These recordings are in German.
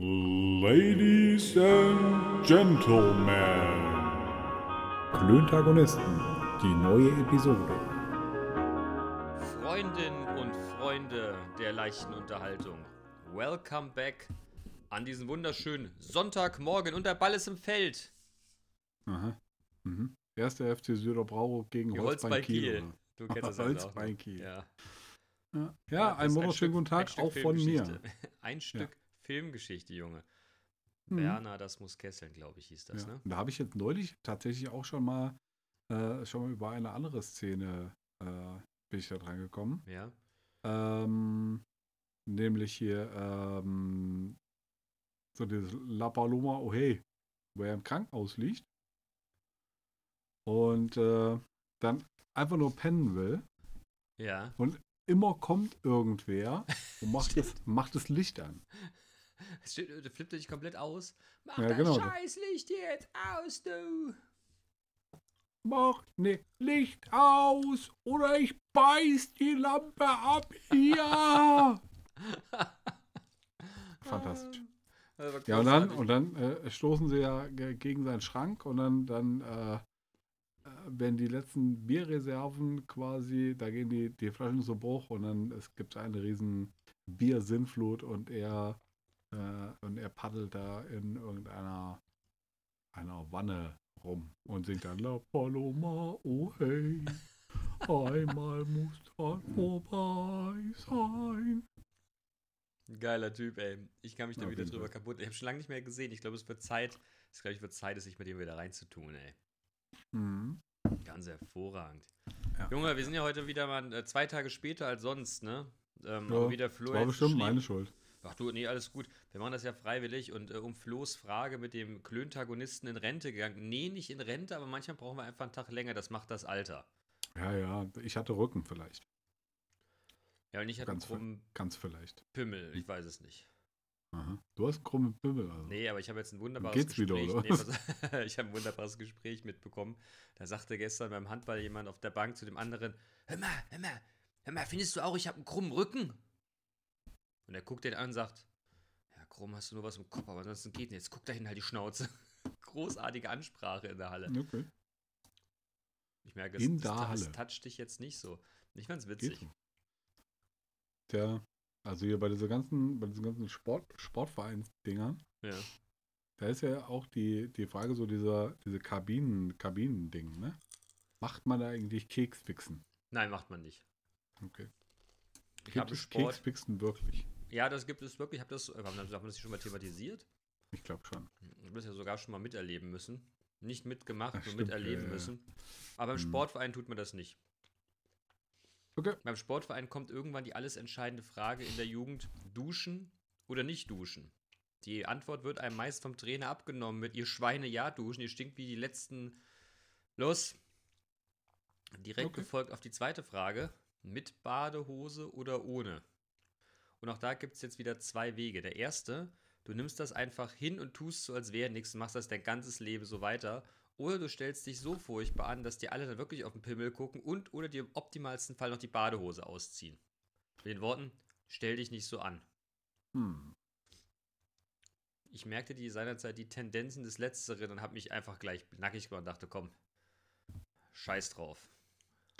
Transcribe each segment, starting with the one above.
Ladies and Gentlemen. Klöntagonisten, die neue Episode. Freundinnen und Freunde der leichten Unterhaltung. Welcome back an diesen wunderschönen Sonntagmorgen und der Ball ist im Feld. Aha. Mhm. Erster FC Süderbrau gegen Die Holzbein Holzbein Kiel. Kiel. Du kennst das auch. Holzbein noch. Kiel. Ja, Ja, ja ist wunderschönen guten Tag ein auch von mir. Ein Stück Filmgeschichte, Junge. Mhm. Werner, das muss kesseln, glaube ich, hieß das, Ja. ne? Und Da habe ich jetzt neulich tatsächlich auch schon mal, äh, schon mal über eine andere Szene äh, bin ich da dran gekommen. Ja. Ähm, nämlich hier ähm, so dieses La Paloma Oh hey, wo er im Krankenhaus liegt und äh, dann einfach nur pennen will. Ja. Immer kommt irgendwer und macht, das, macht das Licht an. Äh, flippt er dich komplett aus. Mach Ja, das genau. Scheißlicht jetzt aus, du. Mach ne Licht aus oder ich beiß die Lampe ab hier. Fantastisch. Das war Ja, und dann, und dann äh, stoßen sie ja ge- gegen seinen Schrank und dann, dann äh, äh, werden die letzten Bierreserven quasi, da gehen die, die Flaschen zu Bruch und dann es gibt eine riesen Biersinnflut und er äh, und er paddelt da in irgendeiner einer Wanne rum und singt dann La Paloma, oh hey, einmal muss dran vorbei sein. Geiler Typ, ey. Ich kann mich da Auf wieder drüber Fall. kaputt. Ich habe schon lange nicht mehr gesehen. Ich glaube, es wird Zeit. Es glaube ich wird Zeit, sich mit dem wieder reinzutun, ey. Mhm. Ganz hervorragend. Ja. Junge, wir sind ja heute wieder mal äh, zwei Tage später als sonst, ne? Ähm, Ja, aber wie der Flo Das war bestimmt meine Schuld. Ach du, nee, alles gut. Wir machen das ja freiwillig und äh, um Flo's Frage mit dem Klöntagonisten in Rente gegangen. Nee, nicht in Rente, aber manchmal brauchen wir einfach einen Tag länger. Das macht das Alter. Ja, ja, ich hatte Rücken vielleicht. Ja, und ich hatte Ganz krummen Ganz vielleicht. Pimmel. Ich weiß es nicht. Aha. Du hast einen krummen Pimmel. Also. Nee, aber ich habe jetzt ein wunderbares Geht's wieder, Gespräch. oder nee, ich habe ein wunderbares Gespräch mitbekommen. Da sagte gestern beim Handball jemand auf der Bank zu dem anderen: Hör mal, hör mal, hör mal, findest du auch, ich habe einen krummen Rücken? Und er guckt den an und sagt: Ja, krumm, hast du nur was im Kopf, aber ansonsten geht nichts. Guck dahin halt die Schnauze. Großartige Ansprache in der Halle. Okay. Ich merke, es, In das, der das Halle. toucht dich jetzt nicht so. Ich fand's Geht witzig. so. Tja, also hier bei diesen ganzen, bei diesen ganzen Sport, Sportvereins-Dingern, Ja. da ist ja auch die, die Frage so dieser, diese Kabinen, Kabinen-Ding, ne? Macht man da eigentlich Keksfixen? Nein, macht man nicht. Okay. Ich Gibt habe es Sport. Keksfixen wirklich? Ja, das gibt es wirklich. Ich habe das, äh, haben wir das schon mal thematisiert? Ich glaube schon. Ich habe das ja sogar schon mal miterleben müssen. Nicht mitgemacht, Ach, nur stimmt, miterleben ja, ja. müssen. Aber im Hm. Sportverein tut man das nicht. Okay. Beim Sportverein kommt irgendwann die alles entscheidende Frage in der Jugend: Duschen oder nicht duschen? Die Antwort wird einem meist vom Trainer abgenommen mit: Ihr Schweine, ja duschen, ihr stinkt wie die letzten. Los! Direkt Okay. gefolgt auf die zweite Frage: Mit Badehose oder ohne? Und auch da gibt es jetzt wieder zwei Wege. Der erste, du nimmst das einfach hin und tust so, als wäre nichts, machst das dein ganzes Leben so weiter. Oder du stellst dich so furchtbar an, dass dir alle dann wirklich auf den Pimmel gucken und oder dir im optimalsten Fall noch die Badehose ausziehen. Mit den Worten, stell dich nicht so an. Hm. Ich merkte die seinerzeit die Tendenzen des Letzteren und habe mich einfach gleich nackig gemacht und dachte, komm, scheiß drauf.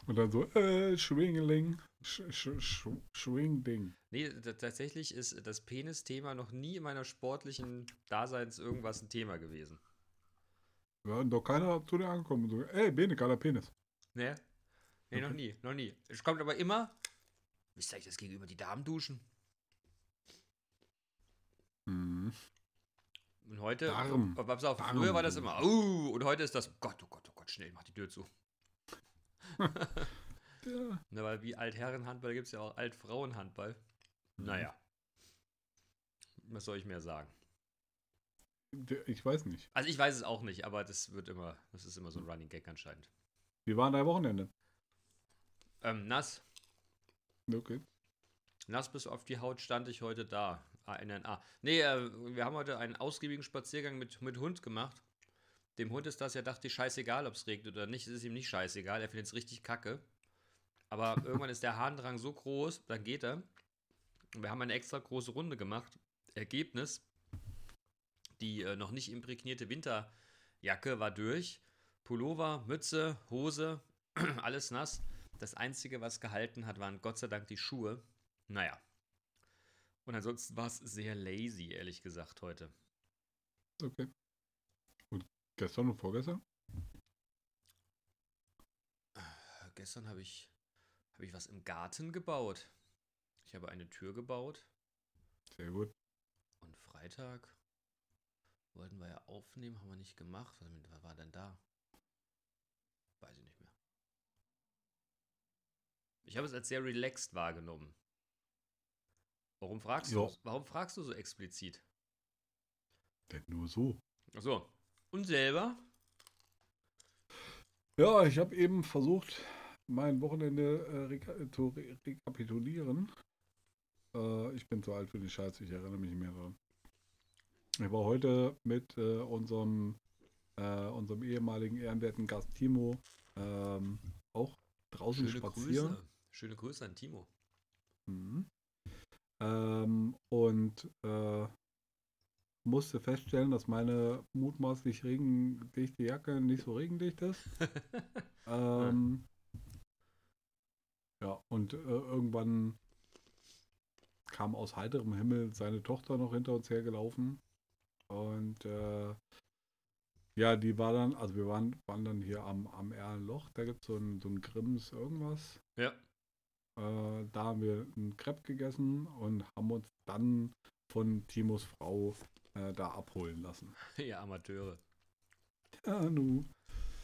Und dann so, äh, Schwingeling, sch, sch, sch, Schwingding. Nee, tatsächlich ist das Penis-Thema noch nie in meiner sportlichen Daseins irgendwas ein Thema gewesen. Ja, doch keiner zu dir angekommen und so, ey, Bene, geiler Penis. Ne? Nee, noch nie, noch nie. Es kommt aber immer, wisst ihr eigentlich, das gegenüber die Damen duschen? Hm. Und heute, Warm. aber pass auf, Warm früher war das immer, uh, und heute ist das, Gott, oh Gott, oh Gott, schnell, mach die Tür zu. Ja. Ne, weil wie Altherrenhandball gibt es ja auch Altfrauenhandball. Mhm. Naja. Was soll ich mehr sagen? Ich weiß nicht. Also ich weiß es auch nicht, aber das wird immer, das ist immer so ein Running Gag anscheinend. Wie war dein Wochenende? Ähm, nass. Okay. Nass bis auf die Haut stand ich heute da. ANNA. Nee, äh, wir haben heute einen ausgiebigen Spaziergang mit, mit Hund gemacht. Dem Hund ist das ja, dachte ich, scheißegal, ob es regnet oder nicht. Es ist ihm nicht scheißegal. Er findet es richtig kacke. Aber irgendwann ist der Harndrang so groß, dann geht er. Wir haben eine extra große Runde gemacht. Ergebnis: Die äh, noch nicht imprägnierte Winterjacke war durch. Pullover, Mütze, Hose, alles nass. Das Einzige, was gehalten hat, waren Gott sei Dank die Schuhe. Naja. Und ansonsten war es sehr lazy, ehrlich gesagt, heute. Okay. Gestern und vorgestern? Gestern habe ich, hab ich was im Garten gebaut. Ich habe eine Tür gebaut. Sehr gut. Und Freitag wollten wir ja aufnehmen, haben wir nicht gemacht. Was war denn da? Weiß ich nicht mehr. Ich habe es als sehr relaxed wahrgenommen. Warum fragst du? Warum fragst du so explizit? Denn nur so. Achso. Und selber? Ja, ich habe eben versucht, mein Wochenende äh, reka zu re rekapitulieren. Äh, ich bin zu alt für die Scheiße, ich erinnere mich nicht mehr dran. Ich war heute mit äh, unserem, äh, unserem ehemaligen ehrenwerten Gast Timo ähm, auch draußen spazieren. Grüße. Schöne Grüße an Timo. Mhm. Ähm, und äh, musste feststellen, dass meine mutmaßlich regendichte Jacke nicht so regendicht ist. ähm, ja, und äh, irgendwann kam aus heiterem Himmel seine Tochter noch hinter uns hergelaufen. Und äh, ja, die war dann, also wir waren, waren dann hier am, am Erlenloch, da gibt es so ein, so ein Grimms irgendwas. Ja. Äh, da haben wir einen Crepe gegessen und haben uns dann von Timos Frau äh, da abholen lassen. ja, Amateure. Ja, nu.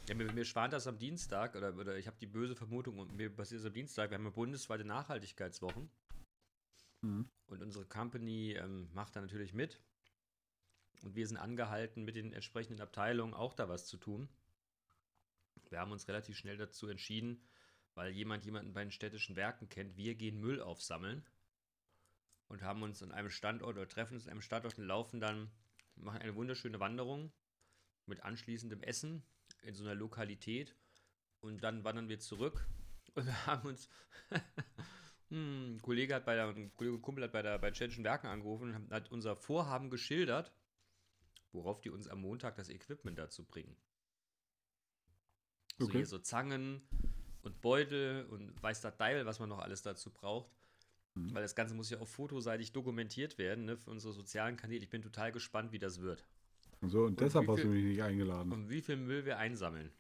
Ja, mir, mir schwant das am Dienstag, oder, oder ich habe die böse Vermutung, und mir passiert es am Dienstag, wir haben ja bundesweite Nachhaltigkeitswochen. Mhm. Und unsere Company ähm, macht da natürlich mit. Und wir sind angehalten, mit den entsprechenden Abteilungen auch da was zu tun. Wir haben uns relativ schnell dazu entschieden, weil jemand jemanden bei den städtischen Werken kennt, wir gehen Müll aufsammeln und haben uns an einem Standort oder treffen uns an einem Standort und laufen dann, machen eine wunderschöne Wanderung mit anschließendem Essen in so einer Lokalität und dann wandern wir zurück und haben uns hm, ein Kollege hat bei der, ein Kollege Kumpel hat bei der bei den städtischen Werken angerufen und hat unser Vorhaben geschildert, worauf die uns am Montag das Equipment dazu bringen. So Okay. hier so Zangen und Beutel und weiß der Deil, was man noch alles dazu braucht. Mhm. Weil das Ganze muss ja auch fotoseitig dokumentiert werden, ne, für unsere sozialen Kanäle. Ich bin total gespannt, wie das wird. So, und deshalb wie hast du mich nicht eingeladen. Und wie viel Müll wir einsammeln.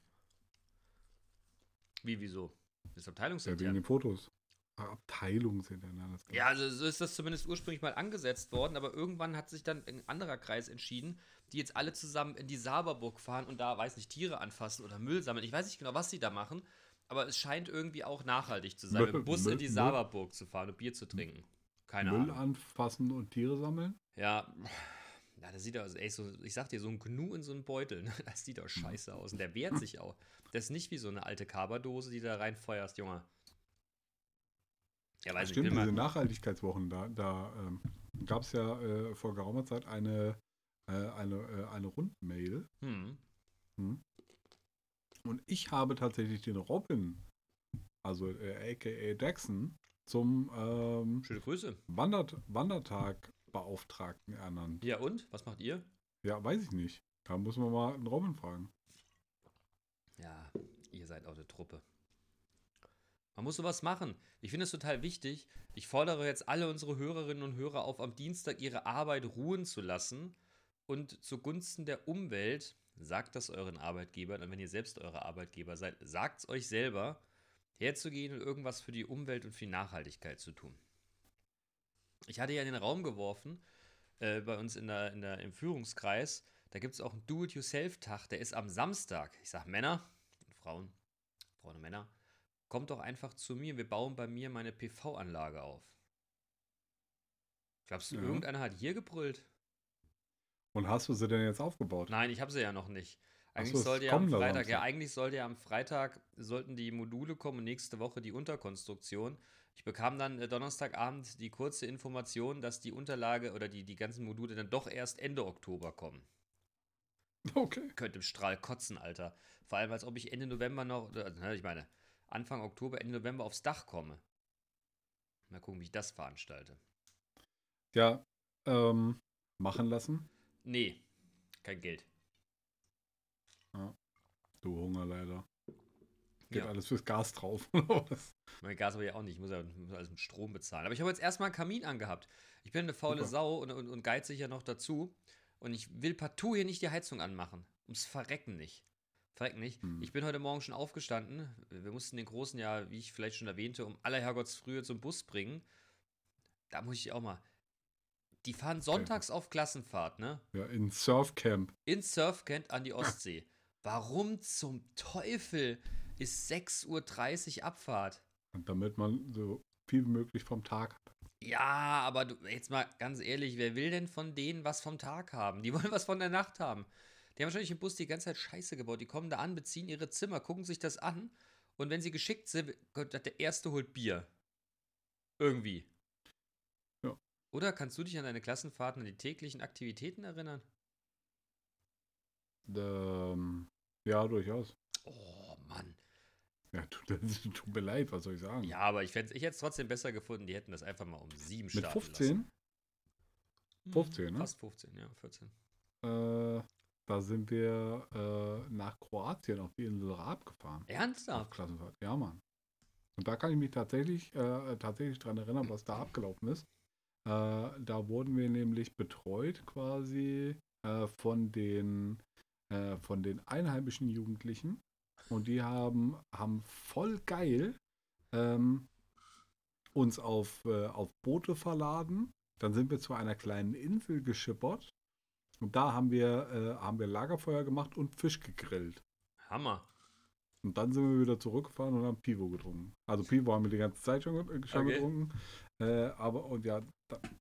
Wie, wieso? Das ist Ja, wegen abteilungsintern. den Fotos. Ah, Abteilung sind ja das Ja, also so ist das zumindest ursprünglich mal angesetzt worden, aber irgendwann hat sich dann ein anderer Kreis entschieden, die jetzt alle zusammen in die Saberburg fahren und da, weiß nicht, Tiere anfassen oder Müll sammeln. Ich weiß nicht genau, was sie da machen, aber es scheint irgendwie auch nachhaltig zu sein, mit dem Bus Müll- in die Müll- Saberburg zu fahren und Bier zu trinken. Keine Müll Ahnung. anfassen und Tiere sammeln? Ja, ja, das sieht aus, ey, so, ich sag dir, so ein Gnu in so einem Beutel, ne? das sieht doch scheiße aus. Und der wehrt sich auch. Das ist nicht wie so eine alte Kaberdose, die du da reinfeuerst, Junge. Ja, weiß ich Stimmt, will diese Nachhaltigkeitswochen, da, da ähm, gab es ja äh, vor geraumer Zeit eine, äh, eine, äh, eine Rundmail. hm, Hm? Und ich habe tatsächlich den Robin, also äh, aka Jackson, zum ähm, schöne Grüße. Wandert Wandertag-Beauftragten ernannt. Ja, und? Was macht ihr? Ja, weiß ich nicht. Da muss man mal einen Robin fragen. Ja, ihr seid auch eine Truppe. Man muss sowas machen. Ich finde es total wichtig. Ich fordere jetzt alle unsere Hörerinnen und Hörer auf, am Dienstag ihre Arbeit ruhen zu lassen und zugunsten der Umwelt, sagt das euren Arbeitgebern, und wenn ihr selbst eure Arbeitgeber seid, sagt es euch selber, herzugehen und irgendwas für die Umwelt und für die Nachhaltigkeit zu tun. Ich hatte ja in den Raum geworfen, äh, bei uns in der, in der, im Führungskreis, da gibt es auch einen Do-it-yourself-Tag, der ist am Samstag. Ich sage Männer und Frauen, Frauen und Männer, kommt doch einfach zu mir, wir bauen bei mir meine PV-Anlage auf. Glaubst du, Ja. irgendeiner hat hier gebrüllt? Und hast du sie denn jetzt aufgebaut? Nein, ich habe sie ja noch nicht. Eigentlich so, sollte ja am Freitag, ja, eigentlich sollte ja am Freitag, sollten die Module kommen und nächste Woche die Unterkonstruktion. Ich bekam dann äh, Donnerstagabend die kurze Information, dass die Unterlage oder die, die ganzen Module dann doch erst Ende Oktober kommen. Okay. Könnte im Strahl kotzen, Alter. Vor allem, als ob ich Ende November noch, ne, ich meine, Anfang Oktober, Ende November aufs Dach komme. Mal gucken, wie ich das veranstalte. Ja, ähm, machen lassen. Nee, kein Geld. Du Hunger leider. Geht Ja. alles fürs Gas drauf. oder was? Mein Gas aber ja auch nicht. Ich muss ja muss alles mit Strom bezahlen. Aber ich habe jetzt erstmal einen Kamin angehabt. Ich bin eine faule Super. Sau und, und, und geizig ja noch dazu. Und ich will partout hier nicht die Heizung anmachen. Ums Verrecken nicht. Verrecken nicht. Hm. Ich bin heute Morgen schon aufgestanden. Wir mussten den Großen ja, wie ich vielleicht schon erwähnte, um aller Herrgottsfrühe zum Bus bringen. Da muss ich auch mal. Die fahren sonntags auf Klassenfahrt, ne? Ja, in Surfcamp. in Surfcamp an die Ostsee. Warum zum Teufel ist 6.30 Uhr Abfahrt? Und damit man so viel wie möglich vom Tag hat. Ja, aber du, jetzt mal ganz ehrlich, wer will denn von denen was vom Tag haben? Die wollen was von der Nacht haben. Die haben wahrscheinlich im Bus die ganze Zeit Scheiße gebaut. Die kommen da an, beziehen ihre Zimmer, gucken sich das an und wenn sie geschickt sind, der Erste holt Bier. Irgendwie. Oder kannst du dich an deine Klassenfahrten, an die täglichen Aktivitäten erinnern? Ähm, ja, durchaus. Oh Mann. Ja, tut, tut mir leid, was soll ich sagen? Ja, aber ich, ich hätte es trotzdem besser gefunden, die hätten das einfach mal um sieben Mit starten 15? lassen. 15, ne? Fast 15, ja, 14. Äh, da sind wir äh, nach Kroatien auf die Insel Raab gefahren. Auf Ernsthaft? Klassenfahrt. Ja, Mann. Und da kann ich mich tatsächlich, äh, tatsächlich dran erinnern, was da abgelaufen ist. Äh, da wurden wir nämlich betreut quasi äh, von den äh, von den einheimischen Jugendlichen. Und die haben, haben voll geil ähm, uns auf, äh, auf Boote verladen. Dann sind wir zu einer kleinen Insel geschippert. Und da haben wir, äh, haben wir Lagerfeuer gemacht und Fisch gegrillt. Hammer. Und dann sind wir wieder zurückgefahren und haben Pivo getrunken. Also Pivo haben wir die ganze Zeit schon, schon Okay. getrunken. Äh, aber und ja,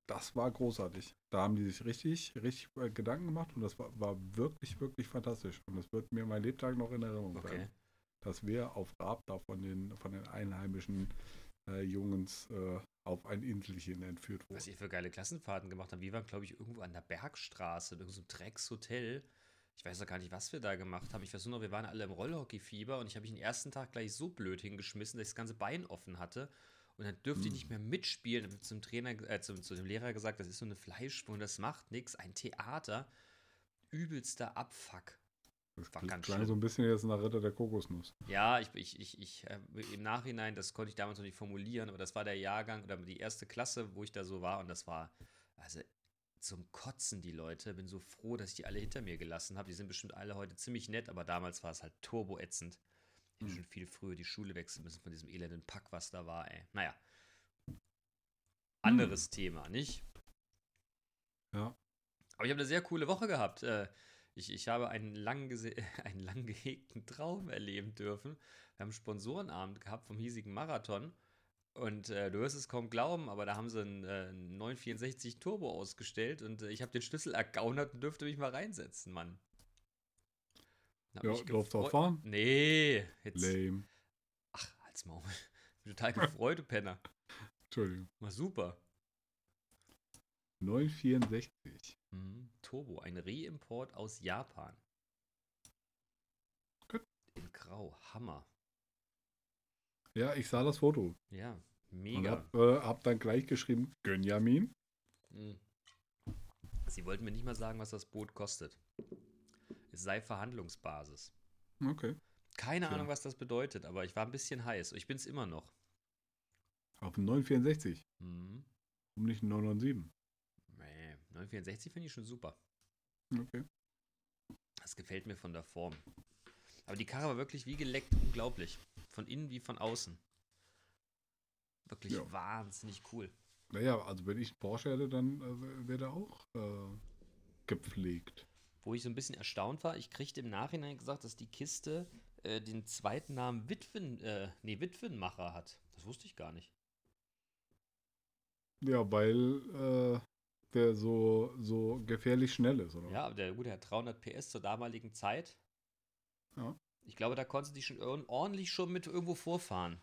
das war großartig. Da haben die sich richtig, richtig äh, Gedanken gemacht und das war, war wirklich, wirklich fantastisch. Und das wird mir mein Lebtag noch in Erinnerung Okay. bleiben. Dass wir auf Raab da von den, von den einheimischen äh, Jungens äh, auf ein Inselchen entführt wurden. Was ihr für geile Klassenfahrten gemacht habt. Wir waren, glaube ich, irgendwo an der Bergstraße, in irgendeinem Dreckshotel. Ich weiß auch gar nicht, was wir da gemacht haben. Ich weiß nur noch, wir waren alle im Rollhockeyfieber und ich habe mich den ersten Tag gleich so blöd hingeschmissen, dass ich das ganze Bein offen hatte. Und dann dürfte ich nicht mehr mitspielen. Dann ich zum Trainer, äh, zum, zu dem Lehrer gesagt, das ist so eine Fleischwunde, das macht nichts. Ein Theater. Übelster Abfuck. Das war ganz klang schlimm. so ein bisschen jetzt nach Ritter der Kokosnuss. Ja, ich, ich, ich, ich äh, im Nachhinein, das konnte ich damals noch nicht formulieren, aber das war der Jahrgang oder die erste Klasse, wo ich da so war und das war, also zum Kotzen die Leute. Bin so froh, dass ich die alle hinter mir gelassen habe. Die sind bestimmt alle heute ziemlich nett, aber damals war es halt turboätzend. Ich hätte Hm. schon viel früher die Schule wechseln müssen von diesem elenden Pack, was da war, ey. Naja. Anderes Thema, nicht? Ja. Aber ich habe eine sehr coole Woche gehabt. Äh, Ich, ich habe einen lang, einen lang gehegten Traum erleben dürfen. Wir haben einen Sponsorenabend gehabt vom hiesigen Marathon. Und äh, du wirst es kaum glauben, aber da haben sie einen, äh, einen 964 Turbo ausgestellt und äh, ich habe den Schlüssel ergaunert und dürfte mich mal reinsetzen, Mann. Hab Ja, auch gefreut- fahren? Nee, jetzt. Lame. Ach, halt's Maul. Bin total gefreut, Penner. Entschuldigung. War super. 964. Mhm. Turbo, ein Reimport aus Japan. Gut. In Grau, Hammer. Ja, ich sah das Foto. Ja, Und mega. hab, äh, hab dann gleich geschrieben, Gönjamin. Mhm. Sie wollten mir nicht mal sagen, was das Boot kostet. Es sei Verhandlungsbasis. Okay. Keine Tja. Ahnung, was das bedeutet, aber ich war ein bisschen heiß. Ich bin es immer noch. Auf dem 964. Mhm. Um nicht ein 997. Nee, 964 finde ich schon super. Okay. Das gefällt mir von der Form. Aber die Karre war wirklich wie geleckt, unglaublich. Von innen wie von außen. Wirklich Ja. wahnsinnig cool. Naja, also wenn ich einen Porsche hätte, dann äh, wäre der auch äh, gepflegt. Wo ich so ein bisschen erstaunt war, ich kriegte im Nachhinein gesagt, dass die Kiste äh, den zweiten Namen Witwen, äh, nee, Witwenmacher hat. Das wusste ich gar nicht. Ja, weil äh, der so, so gefährlich schnell ist, oder? Ja, aber der gute hat 300 PS zur damaligen Zeit. Ja. Ich glaube, da konntest du dich schon ord- ordentlich schon mit irgendwo vorfahren.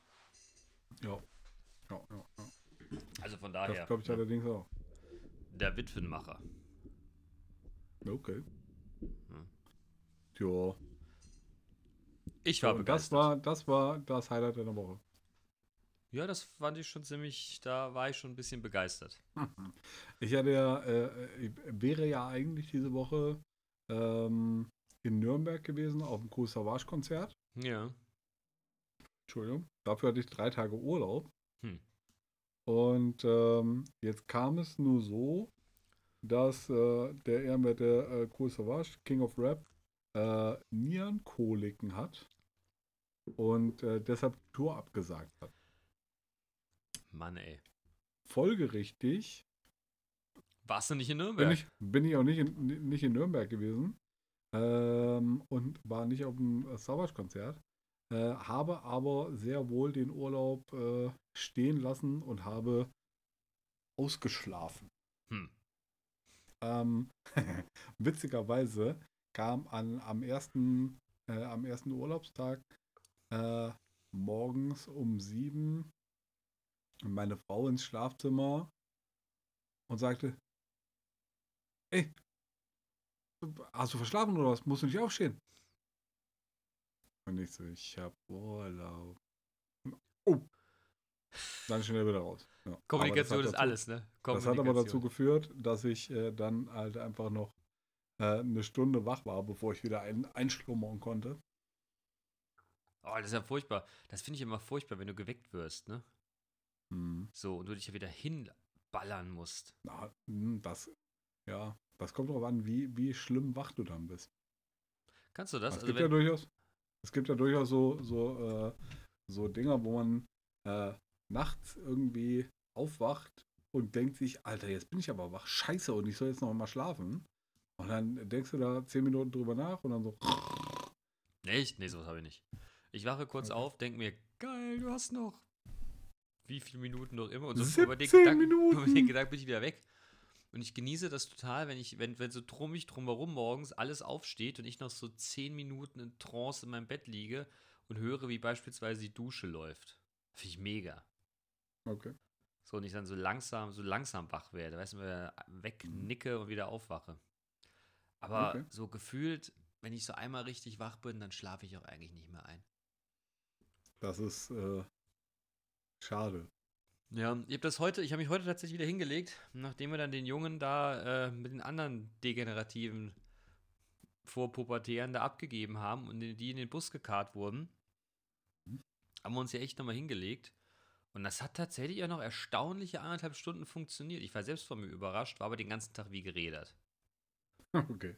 Ja. Ja, ja, ja. Also von Das daher, glaube ich allerdings auch. der Witwenmacher. Okay. Ja. Ich war das begeistert. war, das war das Highlight der Woche. Ja, das fand ich schon ziemlich, da war ich schon ein bisschen begeistert. Ich hatte ja, äh, ich wäre ja eigentlich diese Woche ähm, in Nürnberg gewesen auf dem Cool Savage Konzert. Ja. Entschuldigung. Dafür hatte ich drei Tage Urlaub. Hm. Und ähm, jetzt kam es nur so, dass äh, der ehrenwerte äh, Cool Savage, King of Rap, äh, Nierenkoliken hat und äh, deshalb die Tour abgesagt hat. Mann, ey. Folgerichtig Warst du nicht in Nürnberg? bin ich, bin ich auch nicht in, nicht in Nürnberg gewesen ähm, und war nicht auf dem äh, Savage-Konzert. Äh, habe aber sehr wohl den Urlaub äh, stehen lassen und habe ausgeschlafen. Hm. Ähm, witzigerweise kam an, am, ersten, äh, am ersten Urlaubstag äh, morgens um sieben meine Frau ins Schlafzimmer und sagte, ey, hast du verschlafen oder was? Musst du nicht aufstehen? Und ich so, ich hab Urlaub. Oh. Dann schnell wieder raus. Ja. Kommunikation ist dazu- alles, ne? Das hat aber dazu geführt, dass ich äh, dann halt einfach noch äh, eine Stunde wach war, bevor ich wieder ein, einschlummern konnte. Oh, das ist ja furchtbar. Das finde ich immer furchtbar, wenn du geweckt wirst, ne? Hm. So, und du dich ja wieder hinballern musst. Na, hm, das, ja, das kommt darauf an, wie, wie schlimm wach du dann bist. Kannst du das? es Also gibt ja durchaus, es gibt ja durchaus so, so, äh, so Dinger, wo man äh, nachts irgendwie aufwacht und denkt sich, Alter, jetzt bin ich aber wach, scheiße, und ich soll jetzt noch mal schlafen. Und dann denkst du da zehn Minuten drüber nach und dann so, Echt? Nee, sowas habe ich nicht. Ich wache kurz Okay. auf, denke mir, geil, du hast noch wie viele Minuten noch immer und so 17 über den Gedanken, Minuten. über den Gedanken bin ich wieder weg. Und ich genieße das total, wenn ich, wenn, wenn so trummig drumherum morgens alles aufsteht und ich noch so 10 Minuten in Trance in meinem Bett liege und höre, wie beispielsweise die Dusche läuft. Finde ich mega. Okay. So, und ich dann so langsam, so langsam wach werde, weißt du, wegnicke und wieder aufwache. Aber Okay. so gefühlt, wenn ich so einmal richtig wach bin, dann schlafe ich auch eigentlich nicht mehr ein. Das ist äh, schade. Ja, ich habe das heute, ich habe mich heute tatsächlich wieder hingelegt, nachdem wir dann den Jungen da äh, mit den anderen degenerativen Vorpubertären da abgegeben haben und die in den Bus gekarrt wurden, Mhm. haben wir uns ja echt nochmal hingelegt. Und das hat tatsächlich auch noch erstaunliche anderthalb Stunden funktioniert. Ich war selbst von mir überrascht, war aber den ganzen Tag wie gerädert. Okay.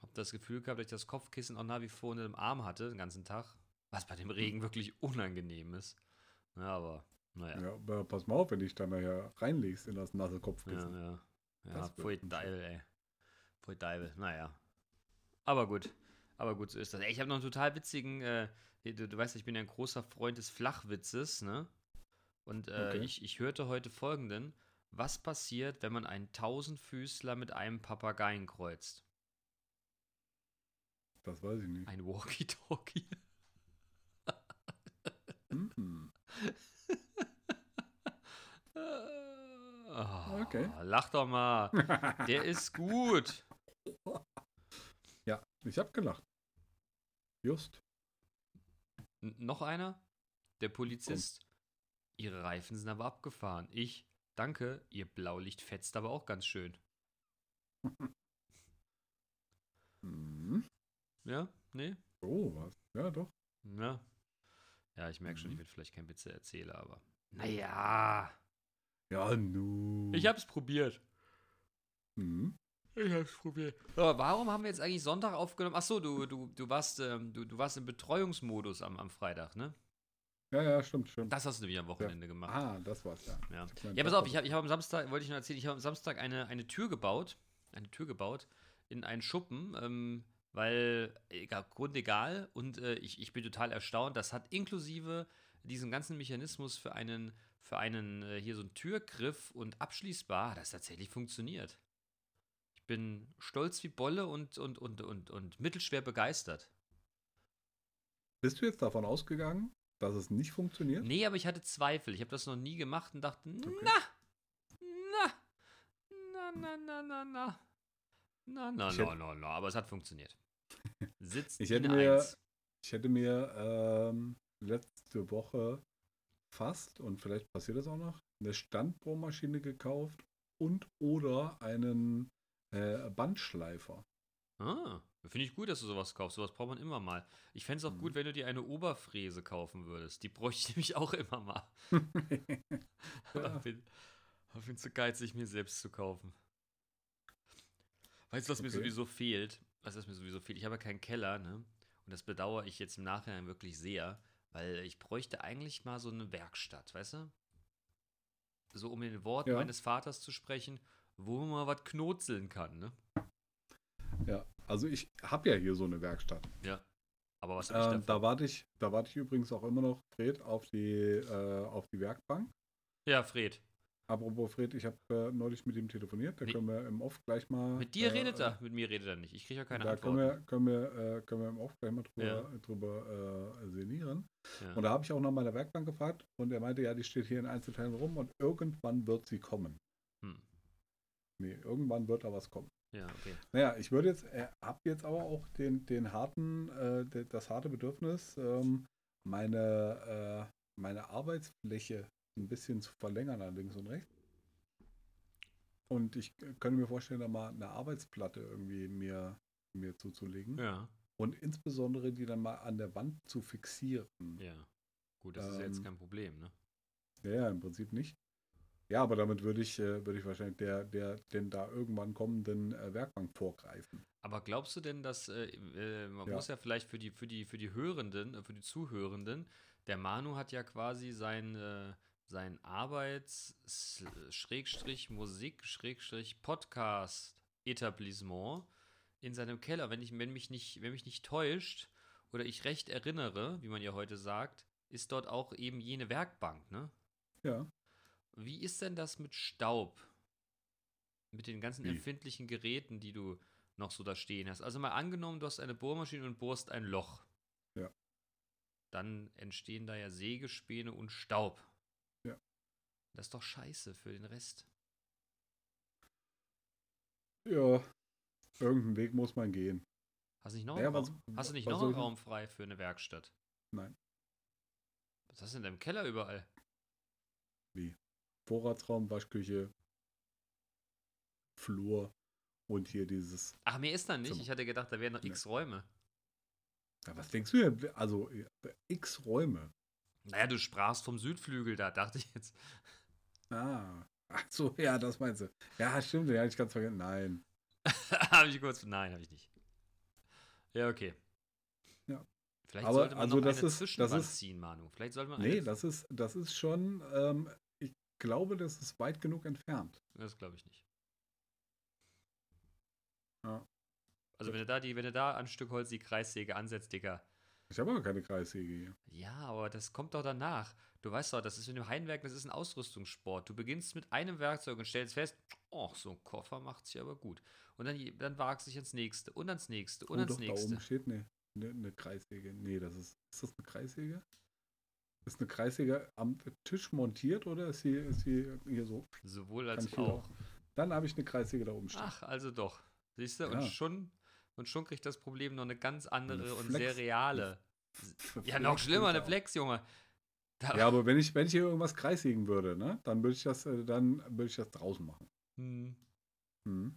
Hab das Gefühl gehabt, dass ich das Kopfkissen auch nach wie vor unter dem Arm hatte, den ganzen Tag. Was bei dem Regen wirklich unangenehm ist. Ja, aber, naja. Ja, aber pass mal auf, wenn dich dann nachher reinlegst in das nasse Ja, Kopfkissen. ja. Ja, pfui unschön. Deibel, ey. Pfui Deibel, naja. Aber gut. Aber gut, so ist das. Ey, ich habe noch einen total witzigen, äh, du, du weißt, ich bin ja ein großer Freund des Flachwitzes, ne? Und äh, Okay. ich, ich hörte heute folgenden. Was passiert, wenn man einen Tausendfüßler mit einem Papageien kreuzt? Das weiß ich nicht. Ein Walkie-Talkie. Mhm. Oh, Okay. Lach doch mal. Der ist gut. Ja, ich habe gelacht. Just. N noch einer? Der Polizist. Ihre Reifen sind aber abgefahren. Ich, danke, Ihr Blaulicht fetzt aber auch ganz schön. Mhm. Ja? Nee? Oh, was? Ja, doch. Ja. Ja, ich merke schon, ich Mhm. werde vielleicht kein Witze erzähler, aber. Naja. Ja, nu. Ich hab's probiert. Mhm. Ich hab's probiert. Ja, warum haben wir jetzt eigentlich Sonntag aufgenommen? Achso, du, du, du warst, ähm, du, du warst im Betreuungsmodus am, am Freitag, ne? Ja, ja, stimmt, stimmt. Das hast du nämlich am Wochenende gemacht. Ah, das war's, ja. Ja, ja pass auf, ich habe ich hab am Samstag, wollte ich noch erzählen, ich habe am Samstag eine, eine Tür gebaut, eine Tür gebaut in einen Schuppen, ähm, weil, egal, Grund egal, und äh, ich, ich bin total erstaunt, das hat inklusive diesen ganzen Mechanismus für einen, für einen, äh, hier so einen Türgriff und abschließbar, hat das tatsächlich funktioniert. Ich bin stolz wie Bolle und, und, und, und, und mittelschwer begeistert. Bist du jetzt davon ausgegangen, dass es nicht funktioniert? Nee, aber ich hatte Zweifel. Ich habe das noch nie gemacht und dachte, Okay. na, na, na, na, na, na, na. Na, na, na, na, na. Aber es hat funktioniert. Sitzt Ich hätte mir- eins. Ich hätte mir ähm, letzte Woche fast, und vielleicht passiert das auch noch, eine Standbohrmaschine gekauft und oder einen äh, Bandschleifer. Ah, finde ich gut, dass du sowas kaufst. Sowas braucht man immer mal. Ich fände es auch Mhm. gut, wenn du dir eine Oberfräse kaufen würdest. Die bräuchte ich nämlich auch immer mal. Aber Ja. bin, bin zu geizig, mir selbst zu kaufen. Weißt du, was mir Okay. sowieso fehlt? Was was mir sowieso fehlt? Ich habe ja keinen Keller, ne? Und das bedauere ich jetzt im Nachhinein wirklich sehr, weil ich bräuchte eigentlich mal so eine Werkstatt, weißt du? So um in den Worten Ja. meines Vaters zu sprechen, wo man mal was knotzeln kann, ne? Ja, also ich habe ja hier so eine Werkstatt. Ja. Aber was habe ich Ähm, da warte ich, da warte ich übrigens auch immer noch, Fred, auf die, äh, auf die Werkbank. Ja, Fred. Apropos Fred, ich habe äh, neulich mit ihm telefoniert. Da Wie- können wir im Off gleich mal. Mit dir äh, redet er, mit mir redet er nicht. Ich kriege ja keine da können Antworten. wir, können, wir, äh, können wir im Off gleich mal drüber, Ja. drüber äh, sinnieren. Ja. Und da habe ich auch nach meiner Werkbank gefragt und er meinte, ja, die steht hier in Einzelteilen rum und irgendwann wird sie kommen. Hm. Nee, irgendwann wird da was kommen. Ja, okay. Naja, ich würde jetzt, äh, habe jetzt aber auch den, den harten, äh, de- das harte Bedürfnis, ähm, meine, äh, meine Arbeitsfläche ein bisschen zu verlängern an links und rechts. Und ich könnte mir vorstellen, da mal eine Arbeitsplatte irgendwie mir, mir zuzulegen. Ja, Und insbesondere die dann mal an der Wand zu fixieren. ja. Gut, das ist ja jetzt Ähm, kein Problem, ne? Ja, ja, im Prinzip nicht. Ja, aber damit würde ich, äh, würde ich wahrscheinlich der, der den da irgendwann kommenden äh, Werkbank vorgreifen. Aber glaubst du denn, dass äh, äh, man Ja. muss ja vielleicht für die, für die, für die Hörenden, für die Zuhörenden, der Manu hat ja quasi sein, äh, sein Arbeits-, S- Schrägstrich Musik, Schrägstrich Podcast Etablissement in seinem Keller. Wenn ich, wenn mich nicht, wenn mich nicht täuscht oder ich recht erinnere, wie man ja heute sagt, ist dort auch eben jene Werkbank, ne? Ja. Wie ist denn das mit Staub? Mit den ganzen Wie? empfindlichen Geräten, die du noch so da stehen hast. Also mal angenommen, du hast eine Bohrmaschine und bohrst ein Loch. Ja. Dann entstehen da ja Sägespäne und Staub. Ja. Das ist doch scheiße für den Rest. Ja, irgendeinen Weg muss man gehen. Hast du nicht noch, Naja, einen, was- Raum, hast du nicht noch einen Raum frei für eine Werkstatt? Nein. Was hast du in deinem Keller überall? Vorratsraum, Waschküche, Flur und hier dieses. Ach, mehr ist da nicht. Zimmer. Ich hatte gedacht, da wären noch Nee. x Räume. Ja, was denkst du denn? Also, äh, x Räume. Naja, du sprachst vom Südflügel, da dachte ich jetzt. Ah. Ach so, ja, das meinst du. Ja, stimmt, den hatte ich ganz vergessen. Nein. habe ich kurz. Nein, habe ich nicht. Ja, okay. Ja. Vielleicht Aber, sollte man also noch das eine ist- das Zwischenwand ist- ziehen, Manu. Vielleicht sollte man Nee, das ist, das ist schon, ähm, glaube, das ist weit genug entfernt. das glaube ich nicht. Ja. Also wenn du da die, wenn du da an ein Stück Holz die Kreissäge ansetzt, Digga. Ich habe aber keine Kreissäge hier. Ja, aber das kommt doch danach. Du weißt doch, das ist in dem Heimwerk, das ist ein Ausrüstungssport. Du beginnst mit einem Werkzeug und stellst fest, oh, so ein Koffer macht sich aber gut. Und dann, dann wagst du dich ans nächste und ans nächste und oh, ans doch, da nächste. oben steht eine, eine, eine Kreissäge. Nee, das ist, ist das eine Kreissäge? Ist eine Kreissäge am Tisch montiert oder ist sie, ist sie hier so? Sowohl Kann als auch. Dann habe ich eine Kreissäge da oben stehen. Ach, also doch. Siehst du, und Ja. schon und schon kriegt das Problem noch eine ganz andere Eine und Flex- sehr reale. Eine Ja, noch Flex schlimmer, eine Flex, Junge. Da. Ja, aber wenn ich, wenn ich hier irgendwas kreissägen würde, ne, dann würde ich das, äh, dann würde ich das draußen machen. Hm, Mhm.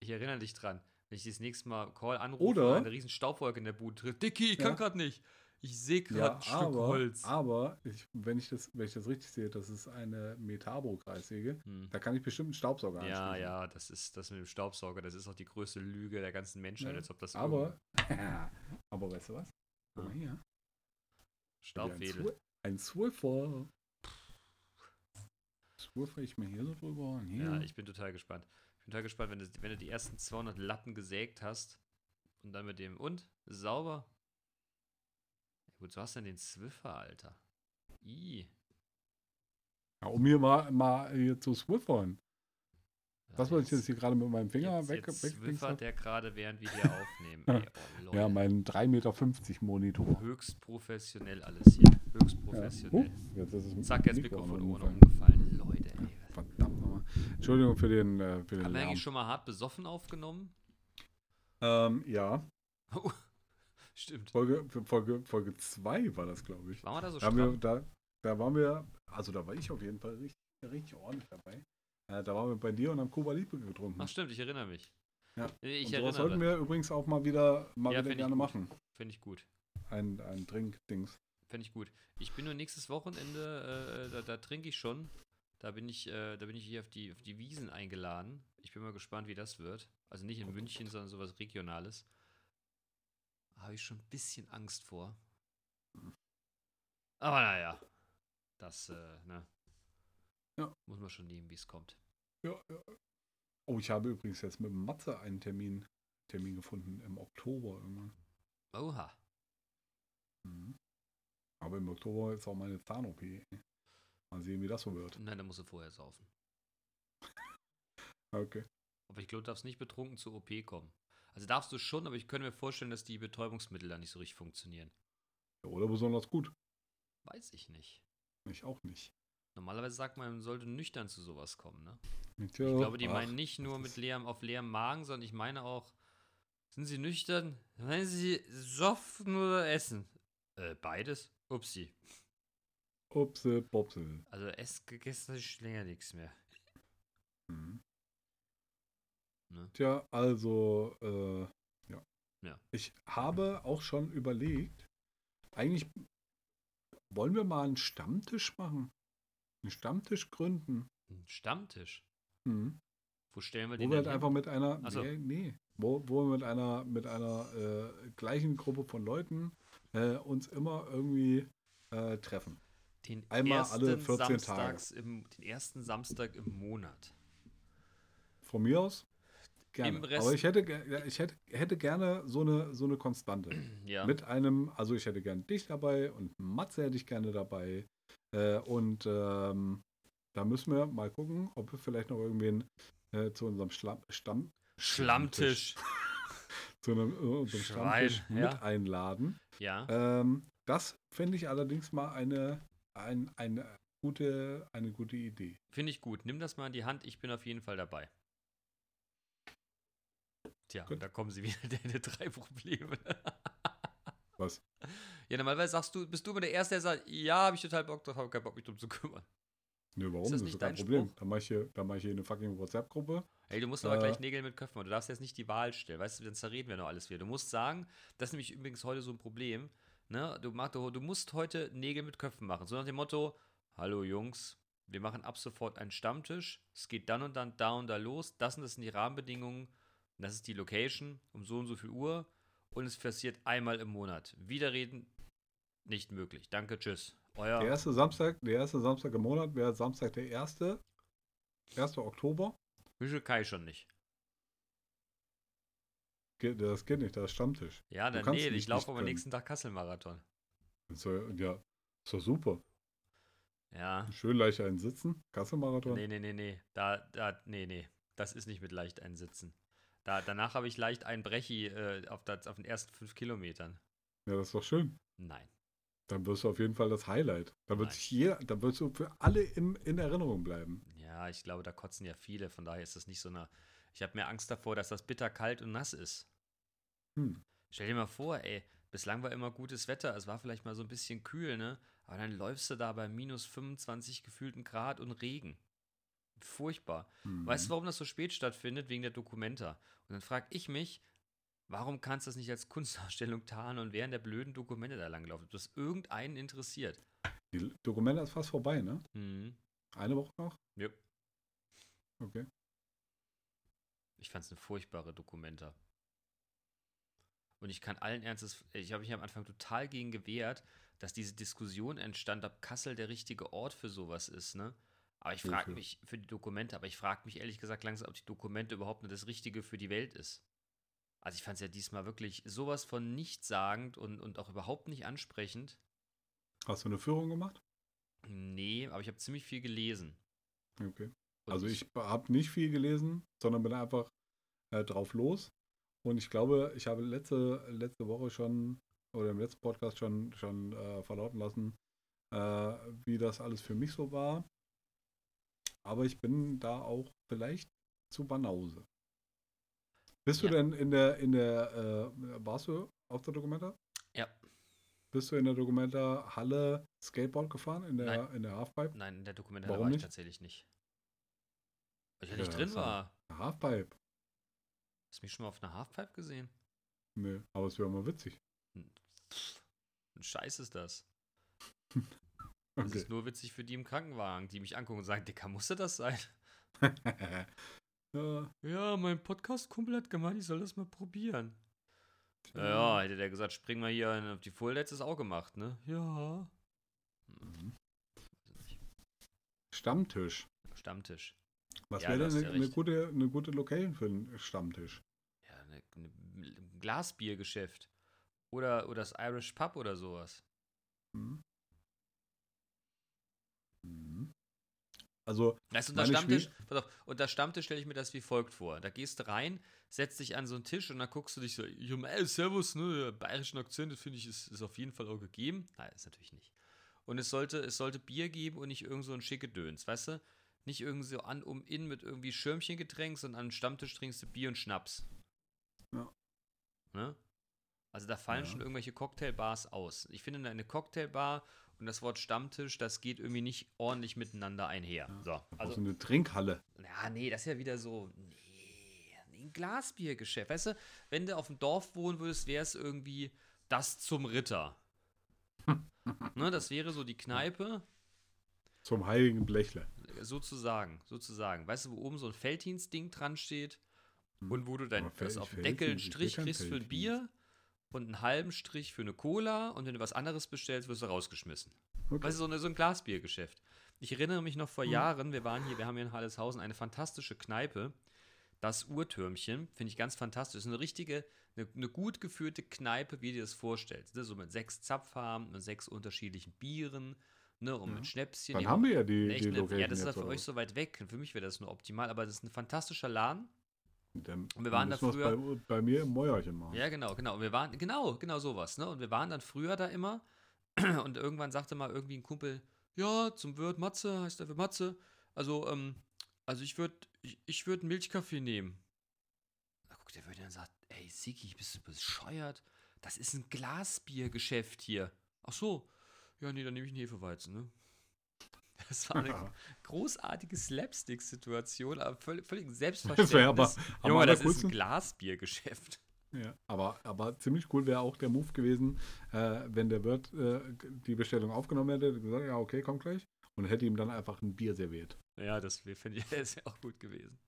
ich erinnere dich dran, wenn ich das nächste Mal Call anrufe Oder- und eine riesen Staubwolke in der Bude tritt. Dicky, ich kann Ja. gerade nicht. Ich sehe gerade Ja, ein Stück aber, Holz. aber ich, wenn, ich das, wenn ich das richtig sehe, das ist eine Metabo-Kreissäge. Hm. Da kann ich bestimmt einen Staubsauger Ja, anschließen. ja, das ist das mit dem Staubsauger, das ist auch die größte Lüge der ganzen Menschheit, Ja, als ob das Aber, aber weißt du was? Guck mal Ah. hier. Staubwedel. Ein Swiffer. Swiffer ich mir hier so drüber. Hier. Ja, ich bin total gespannt. Ich bin total gespannt, wenn du, wenn du die ersten 200 Latten gesägt hast und dann mit dem und sauber. Ja, gut, so hast du denn den Zwiffer, Alter. I. Ja, um hier mal, mal hier zu Swiffern. Das, was ich jetzt jetzt hier gerade mit meinem Finger jetzt, weg, jetzt weg Zwiffert der gerade, während wir hier aufnehmen. Ey, oh. Ja, mein 3,50 Meter Monitor. Höchst professionell alles hier. Höchst Ja. professionell. Uh, jetzt ist Zack, jetzt Mikro Mikrofon auch noch ohne umgefallen. umgefallen. Leute, ey. Verdammt nochmal. Entschuldigung für den, äh, für den Haben wir eigentlich schon mal hart besoffen aufgenommen? Ähm, ja, Stimmt. Folge 2 Folge, Folge zwei war das, glaube ich. Waren wir da so Da, wir, da, da waren wir, also da war ich auf jeden Fall richtig, richtig ordentlich dabei. Äh, da waren wir bei dir und haben Cuba Libre getrunken. Ach stimmt, ich erinnere mich. Ja. Ich Und sowas sollten erinnere. wir übrigens auch mal wieder, mal Ja, wieder gerne machen. Finde ich gut. Ein, ein Drink-Dings. Fände ich gut. Ich bin nur nächstes Wochenende, äh, da, da trinke ich schon. Da bin ich, äh, da bin ich hier auf die, auf die Wiesen eingeladen. Ich bin mal gespannt, wie das wird. Also nicht in München, sondern sowas Regionales. Habe ich schon ein bisschen Angst vor. Aber naja, das, äh, ne. Ja. Muss man schon nehmen, wie es kommt. Ja, ja. Oh, ich habe übrigens jetzt mit Matze einen Termin, Termin gefunden im Oktober irgendwann. Oha. Mhm. Aber im Oktober ist auch meine Zahn-OP. Mal sehen, wie das so wird. Nein, da musst du vorher saufen. Okay. Aber ich glaube, du darfst nicht betrunken zur OP kommen. Also darfst du schon, aber ich könnte mir vorstellen, dass die Betäubungsmittel da nicht so richtig funktionieren. Oder besonders gut. Weiß ich nicht. Ich auch nicht. Normalerweise sagt man, man sollte nüchtern zu sowas kommen, ne? Tja, Ich glaube, die ach, meinen nicht nur mit leerem, auf leerem Magen, sondern ich meine auch, sind sie nüchtern? Meinen sie soffen oder essen? Äh, beides? Upsi. Upse, Bopse. Also Ess gegessen ist länger nichts mehr. Mhm. Ne? Tja, also, äh, ja. Ja. Ich habe auch schon überlegt, eigentlich wollen wir mal einen Stammtisch machen. Einen Stammtisch gründen. Ein Stammtisch. Mhm. Wo stellen wir Wo den wir halt einfach mit einer, Ach so. nee, nee, wo, wo wir mit einer, mit einer äh, gleichen Gruppe von Leuten äh, uns immer irgendwie äh, treffen. Den einmal alle 14 Tage. Samstags Im, den ersten Samstag im Monat. Von mir aus gerne. Im Rest- Aber ich hätte, ja, ich hätte, hätte gerne so eine, so eine Konstante. Ja. Mit einem, also ich hätte gerne dich dabei und Matze hätte ich gerne dabei. Äh, und ähm, da müssen wir mal gucken, ob wir vielleicht noch irgendwen äh, zu unserem Schlam Stamm, Schlammtisch. zu einem, äh, unserem Schwein, Stammtisch ja. mit einladen. Ja. Ähm, das finde ich allerdings mal eine, ein, eine, gute, eine gute Idee. Finde ich gut. Nimm das mal in die Hand. Ich bin auf jeden Fall dabei. Tja, Gut. und da kommen sie wieder, deine drei Probleme. Was? Ja, normalerweise sagst du, bist du immer der Erste, der sagt, ja, habe ich total Bock drauf, habe keinen Bock, mich drum zu kümmern. Nö, warum? Ist das das nicht ist kein Problem. Spruch? Da mache ich, hier- mach ich hier eine fucking WhatsApp-Gruppe. Ey, du musst aber Äh. gleich Nägel mit Köpfen machen. Du darfst jetzt nicht die Wahl stellen. Weißt du, dann zerreden wir noch alles wieder. Du musst sagen, das ist nämlich übrigens heute so ein Problem. Ne? Du, mach, du, du musst heute Nägel mit Köpfen machen. So nach dem Motto: Hallo Jungs, wir machen ab sofort einen Stammtisch. Es geht dann und dann da und da los. Das und das sind die Rahmenbedingungen. Und das ist die Location um so und so viel Uhr. Und es passiert einmal im Monat. Widerreden nicht möglich. Danke, tschüss. Euer. Der erste Samstag, der erste Samstag im Monat wäre Samstag der erste. 1. Oktober. Mische Kai schon nicht. Geht, das geht nicht, das ist Stammtisch. Ja, dann nee, ich laufe aber nächsten Tag Kassel-Marathon. Ja, ist doch super. Ja. Schön leicht einen Sitzen. Kasselmarathon. Nee, nee, nee, nee. Da, da, nee, nee. Das ist nicht mit leicht einsitzen. Da, danach habe ich leicht einen Brechi äh, auf, das, auf den ersten fünf Kilometern. Ja, das ist doch schön. Nein. Dann wirst du auf jeden Fall das Highlight. Da wird sich jeder, da wirst du für alle im, in Erinnerung bleiben. Ja, ich glaube, da kotzen ja viele. Von daher ist das nicht so eine. Ich habe mehr Angst davor, dass das bitter kalt und nass ist. Hm. Stell dir mal vor, ey, bislang war immer gutes Wetter. Es war vielleicht mal so ein bisschen kühl, ne? Aber dann läufst du da bei minus 25 gefühlten Grad und Regen. Furchtbar. Mhm. Weißt du, warum das so spät stattfindet? Wegen der Dokumenta. Und dann frage ich mich, warum kannst du das nicht als Kunstausstellung tarnen und während der blöden Dokumente da langlaufen? Ob das irgendeinen interessiert? Die Dokumente ist fast vorbei, ne? Mhm. Eine Woche noch? Ja. Okay. Ich fand es eine furchtbare Dokumenta. Und ich kann allen Ernstes, ich habe mich am Anfang total gegen gewehrt, dass diese Diskussion entstand, ob Kassel der richtige Ort für sowas ist, ne? Aber ich frage mich für die Dokumente, aber ich frage mich ehrlich gesagt langsam, ob die Dokumente überhaupt nur das Richtige für die Welt ist. Also ich fand es ja diesmal wirklich sowas von nichtssagend und, und auch überhaupt nicht ansprechend. Hast du eine Führung gemacht? Nee, aber ich habe ziemlich viel gelesen. Okay. Und Also ich habe nicht viel gelesen, sondern bin einfach äh, drauf los. Und ich glaube, ich habe letzte, letzte Woche schon oder im letzten Podcast schon, schon äh, verlauten lassen, äh, wie das alles für mich so war. Aber ich bin da auch vielleicht zu Banause. Bist Ja. du denn in der, in der, äh, warst du auf der Dokumenta? Ja. Bist du in der Dokumenta Halle Skateboard gefahren, in der, Nein. in der Halfpipe? Nein, in der Dokumente Warum war ich nicht? tatsächlich nicht. Weil ich ja nicht drin war- war. Halfpipe. Hast du mich schon mal auf einer Halfpipe gesehen? Nee, aber es wäre mal witzig. Ein Scheiß ist das. Das Okay. ist nur witzig für die im Krankenwagen, die mich angucken und sagen, Dicker, musste das sein? ja, Ja, mein Podcast-Kumpel hat gemeint, ich soll das mal probieren. Ja, hätte der gesagt, spring mal hier auf die Full, hättest du es auch gemacht, ne? Ja. Mhm. Stammtisch. Stammtisch. Was Ja, wäre denn eine, ja eine, gute, eine gute Location für einen Stammtisch? Ja, ne, ne, ein Glasbiergeschäft. Oder, oder das Irish Pub oder sowas. Mhm. Mhm. Also, du, unter Stammtisch, pass auf, unter Stammtisch stelle ich mir das wie folgt vor. Da gehst du rein, setzt dich an so einen Tisch und dann guckst du dich so, Jum, ey, Servus, ne, der bayerischen Akzent, das finde ich, ist, ist auf jeden Fall auch gegeben. Nein, ist natürlich nicht. Und es sollte, es sollte Bier geben und nicht irgend so ein schicke Döns, weißt du? Nicht irgendwie so an, um, in mit irgendwie Schirmchengetränk, sondern an den Stammtisch trinkst du Bier und Schnaps. Ja. Ne? Also da fallen Ja. schon irgendwelche Cocktailbars aus. Ich finde, eine Cocktailbar und das Wort Stammtisch, das geht irgendwie nicht ordentlich miteinander einher. So, also eine Trinkhalle. ja, nee, das ist ja wieder so. Nee, ein Glasbiergeschäft. Weißt du, wenn du auf dem Dorf wohnen würdest, wäre es irgendwie das zum Ritter. ne, das wäre so die Kneipe, Zum heiligen Blechle. sozusagen, sozusagen. Weißt du, wo oben so ein Felddienst-Ding dran steht und wo du dann auf dem Deckel einen Strich kriegst für ein. Bier und einen halben Strich für eine Cola und wenn du was anderes bestellst, wirst du rausgeschmissen. Okay. Weißt du, so, eine, so ein Glasbiergeschäft. Ich erinnere mich noch vor Mhm. Jahren, wir waren hier, wir haben hier in Halleshausen eine fantastische Kneipe. Das Uhrtürmchen, finde ich ganz fantastisch. Ist eine richtige, eine, eine gut geführte Kneipe, wie du dir das vorstellst. Ne? So mit sechs Zapfhaben und sechs unterschiedlichen Bieren, ne? Und Ja. mit Schnäpschen. Dann die haben wir ja die, die eine, Ja, das ist ja jetzt, für euch so weit weg. Für mich wäre das nur optimal, aber das ist ein fantastischer Laden. Dann, wir waren da früher- Bei, bei mir im Mäuerchen machen. Ja, genau, genau. Wir waren, genau, genau sowas, ne? Und wir waren dann früher da immer und irgendwann sagte mal irgendwie ein Kumpel, ja, zum Wirt Matze, heißt der für Matze. Also, ähm, also ich würde, ich, ich würde einen Milchkaffee nehmen. Da guckt der Wirt und sagt, ey, Siki, bist du bescheuert? Das ist ein Glasbiergeschäft hier. Ach so. Ja, nee, dann nehme ich einen Hefeweizen, ne? Das war eine großartige Slapstick-Situation, aber völlig, völlig selbstverständlich. wäre aber- aber Junge, das ist ein Glasbiergeschäft. Ja, aber, aber ziemlich cool wäre auch der Move gewesen, äh, wenn der Wirt äh, die Bestellung aufgenommen hätte, gesagt, ja, okay, komm gleich. Und hätte ihm dann einfach ein Bier serviert. Ja, das finde ich das wär auch gut gewesen.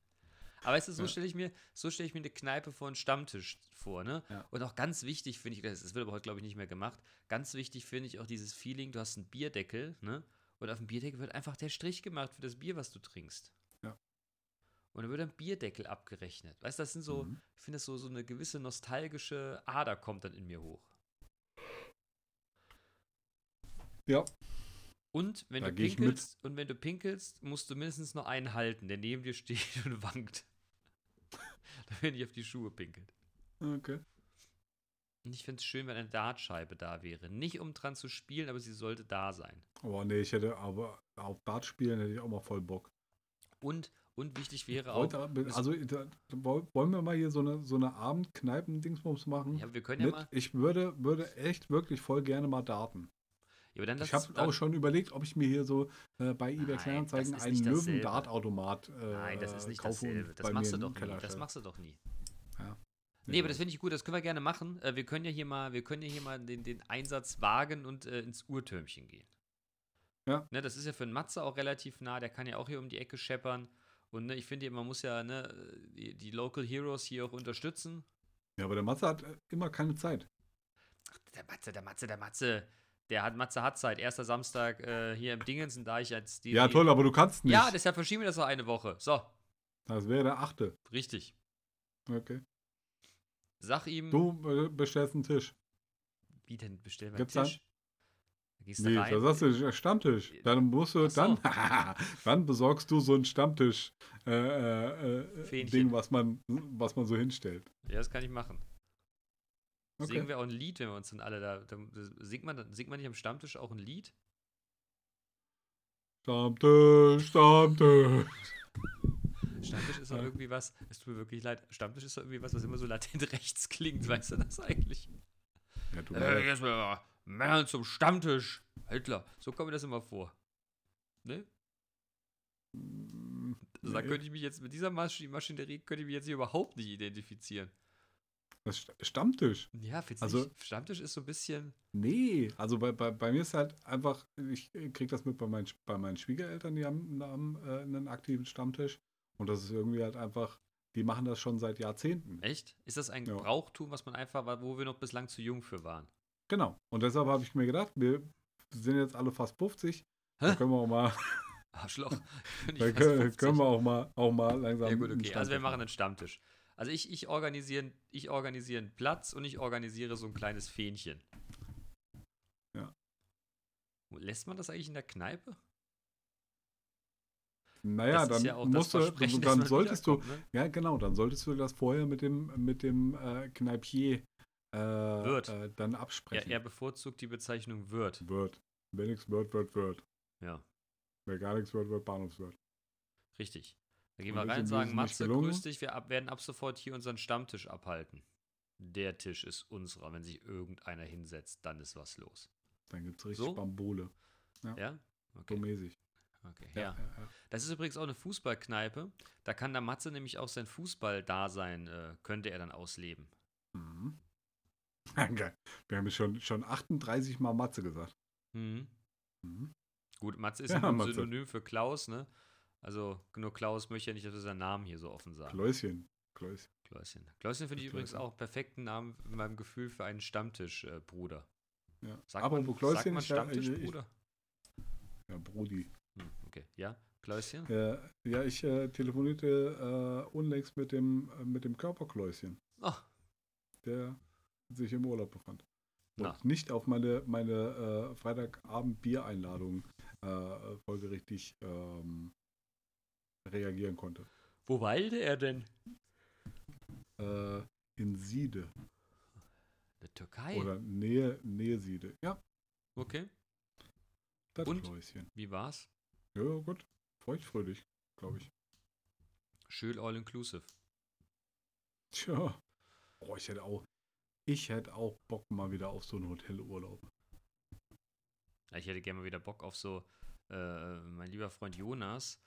Aber weißt du, so Ja. stelle ich mir, so stelle ich mir eine Kneipe vor einen Stammtisch vor, ne? Ja. Und auch ganz wichtig finde ich, das das wird aber heute, glaube ich, nicht mehr gemacht, ganz wichtig finde ich auch dieses Feeling, du hast einen Bierdeckel, ne? Und auf dem Bierdeckel wird einfach der Strich gemacht für das Bier, was du trinkst. Ja. Und dann wird ein Bierdeckel abgerechnet. Weißt du, das sind so, Mhm. ich finde das so, so eine gewisse nostalgische Ader kommt dann in mir hoch. Ja, Und wenn Da du pinkelst, und wenn du pinkelst, musst du mindestens noch einen halten, der neben dir steht und wankt. Damit nicht auf die Schuhe pinkelt. okay. Und ich finde es schön, wenn eine Dartscheibe da wäre. Nicht um dran zu spielen, aber sie sollte da sein. Oh nee, ich hätte aber auf Dart spielen hätte ich auch mal voll Bock. Und, und wichtig wäre auch. Heute, also da, woll- wollen wir mal hier so eine, so eine Abendkneipen-Dingsbums machen? Ja, wir können ja Mit, mal. ich würde, würde echt wirklich voll gerne mal darten. Ja, ich habe auch schon überlegt, ob ich mir hier so äh, bei eBay Kleinanzeigen einen. Löwen-Dart-Automat äh, Nein, das ist nicht kaufe dasselbe. Das machst du doch nie. Das machst du doch nie. Nee, aber das finde ich gut, das können wir gerne machen. Äh, wir können ja hier mal, wir können ja hier mal den, den Einsatz wagen und äh, ins Uhrtürmchen gehen. Ja. Ne, das ist ja für einen Matze auch relativ nah, der kann ja auch hier um die Ecke scheppern. Und ne, ich finde, man muss ja ne, die, die Local Heroes hier auch unterstützen. Ja, aber der Matze hat äh, immer keine Zeit. Ach, der Matze, der Matze, der Matze. Der hat Matze hat Zeit. Erster Samstag äh, hier im Dingensen, da ich als die. ja, die- toll, aber du kannst nicht. Ja, deshalb verschieben wir das noch eine Woche. So, das wäre der achte. richtig. Okay. Sag ihm, Du äh, bestellst einen Tisch. wie denn bestellen wir Gibt's einen dann- Tisch? Da gehst du Nee, rein. da sagst du ja, Stammtisch. Dann musst du, so. dann, dann besorgst du so ein Stammtisch äh, äh, äh. Ding, was man, was man so hinstellt. Ja, das kann ich machen. Okay. Singen wir auch ein Lied, wenn wir uns dann alle da. da singt, man, dann- singt man nicht am Stammtisch auch ein Lied? Stammtisch, Stammtisch. Stammtisch ist doch Ja. irgendwie was, es tut mir wirklich leid, Stammtisch ist doch irgendwie was, was immer so latent rechts klingt, weißt du das eigentlich? Ja, mir Äh, jetzt mal Männer zum Stammtisch. Hitler. So kommt mir das immer vor. Ne? Also da könnte ich mich jetzt mit dieser Masch Maschinerie könnte ich mich jetzt hier überhaupt nicht identifizieren. Das St- Stammtisch. Ja, Also- nicht? Stammtisch ist so ein bisschen. Nee, also bei, bei, bei mir ist halt einfach, ich krieg das mit bei meinen, bei meinen Schwiegereltern, die haben, haben äh, einen aktiven Stammtisch. Und das ist irgendwie halt einfach, die machen das schon seit Jahrzehnten. Echt? Ist das ein Ja. Brauchtum, was man einfach, wo wir noch bislang zu jung für waren? Genau. Und deshalb habe ich mir gedacht, wir sind jetzt alle fast 50. Da können wir auch mal, Arschloch. Da können, 50. können wir auch mal, auch mal langsam. Ja, gut, okay. Also wir machen einen Stammtisch. Also ich, ich organisiere ich organisiere einen Platz und ich organisiere so ein kleines Fähnchen. Ja. Lässt man das eigentlich in der Kneipe? Naja, das dann ja auch musst du, dann solltest du, ne? ja genau, dann solltest du das vorher mit dem, mit dem äh, Kneipier äh. Äh, dann absprechen. er bevorzugt die Bezeichnung Wirt. Wird. Wenn nichts wird, wird, wird. Ja, Wer gar nichts wird, wird Bahnhofswirt. richtig. Da gehen wir rein und sagen, Matze, grüß dich, wir ab, werden ab sofort hier unseren Stammtisch abhalten. Der Tisch ist unserer. Wenn sich irgendeiner hinsetzt, dann ist was los. Dann gibt es richtig So? Bambole. Ja? So Okay. mäßig. Okay. ja. ja, ja. Das ist übrigens auch eine Fußballkneipe. Da kann der Matze nämlich auch sein Fußball-Dasein, äh, könnte er dann ausleben. Mhm. Geil. Wir haben schon, schon 38 Mal Matze gesagt. Mhm. Mhm. Gut, Matze ist Ja, ein Matze. Synonym für Klaus, ne? Also nur Klaus möchte ja nicht, dass wir seinen Namen hier so offen sagen. Kläuschen. Kläuschen. Kläuschen. Kläuschen finde ich Das übrigens Kläuschen. auch einen perfekten Namen in meinem Gefühl für einen Stammtisch-Bruder. Ja. sagt, Aber man, wo sagt Kläuschen man ich, Stammtischbruder? ja, Brudi. Ja. Kläuschen? Äh, ja, ich äh, telefonierte äh, unlängst mit dem, äh, mit dem Körperkläuschen, Ach, der sich im Urlaub befand. Und Na. nicht auf meine, meine äh, Freitagabend-Biereinladung äh, folgerichtig ähm, reagieren konnte. wo weilte er denn? Äh, in Siede. Der Türkei. Oder Nähe, Nähe Siede. Ja, Okay, das Und? Kläuschen. wie war's? Ja, gut. Feuchtfröhlich, glaube ich. Schön all-inclusive. Tja. Oh, ich hätte auch, ich hätte auch Bock mal wieder auf so einen Hotelurlaub. Ich hätte gerne mal wieder Bock auf so, äh, mein lieber Freund Jonas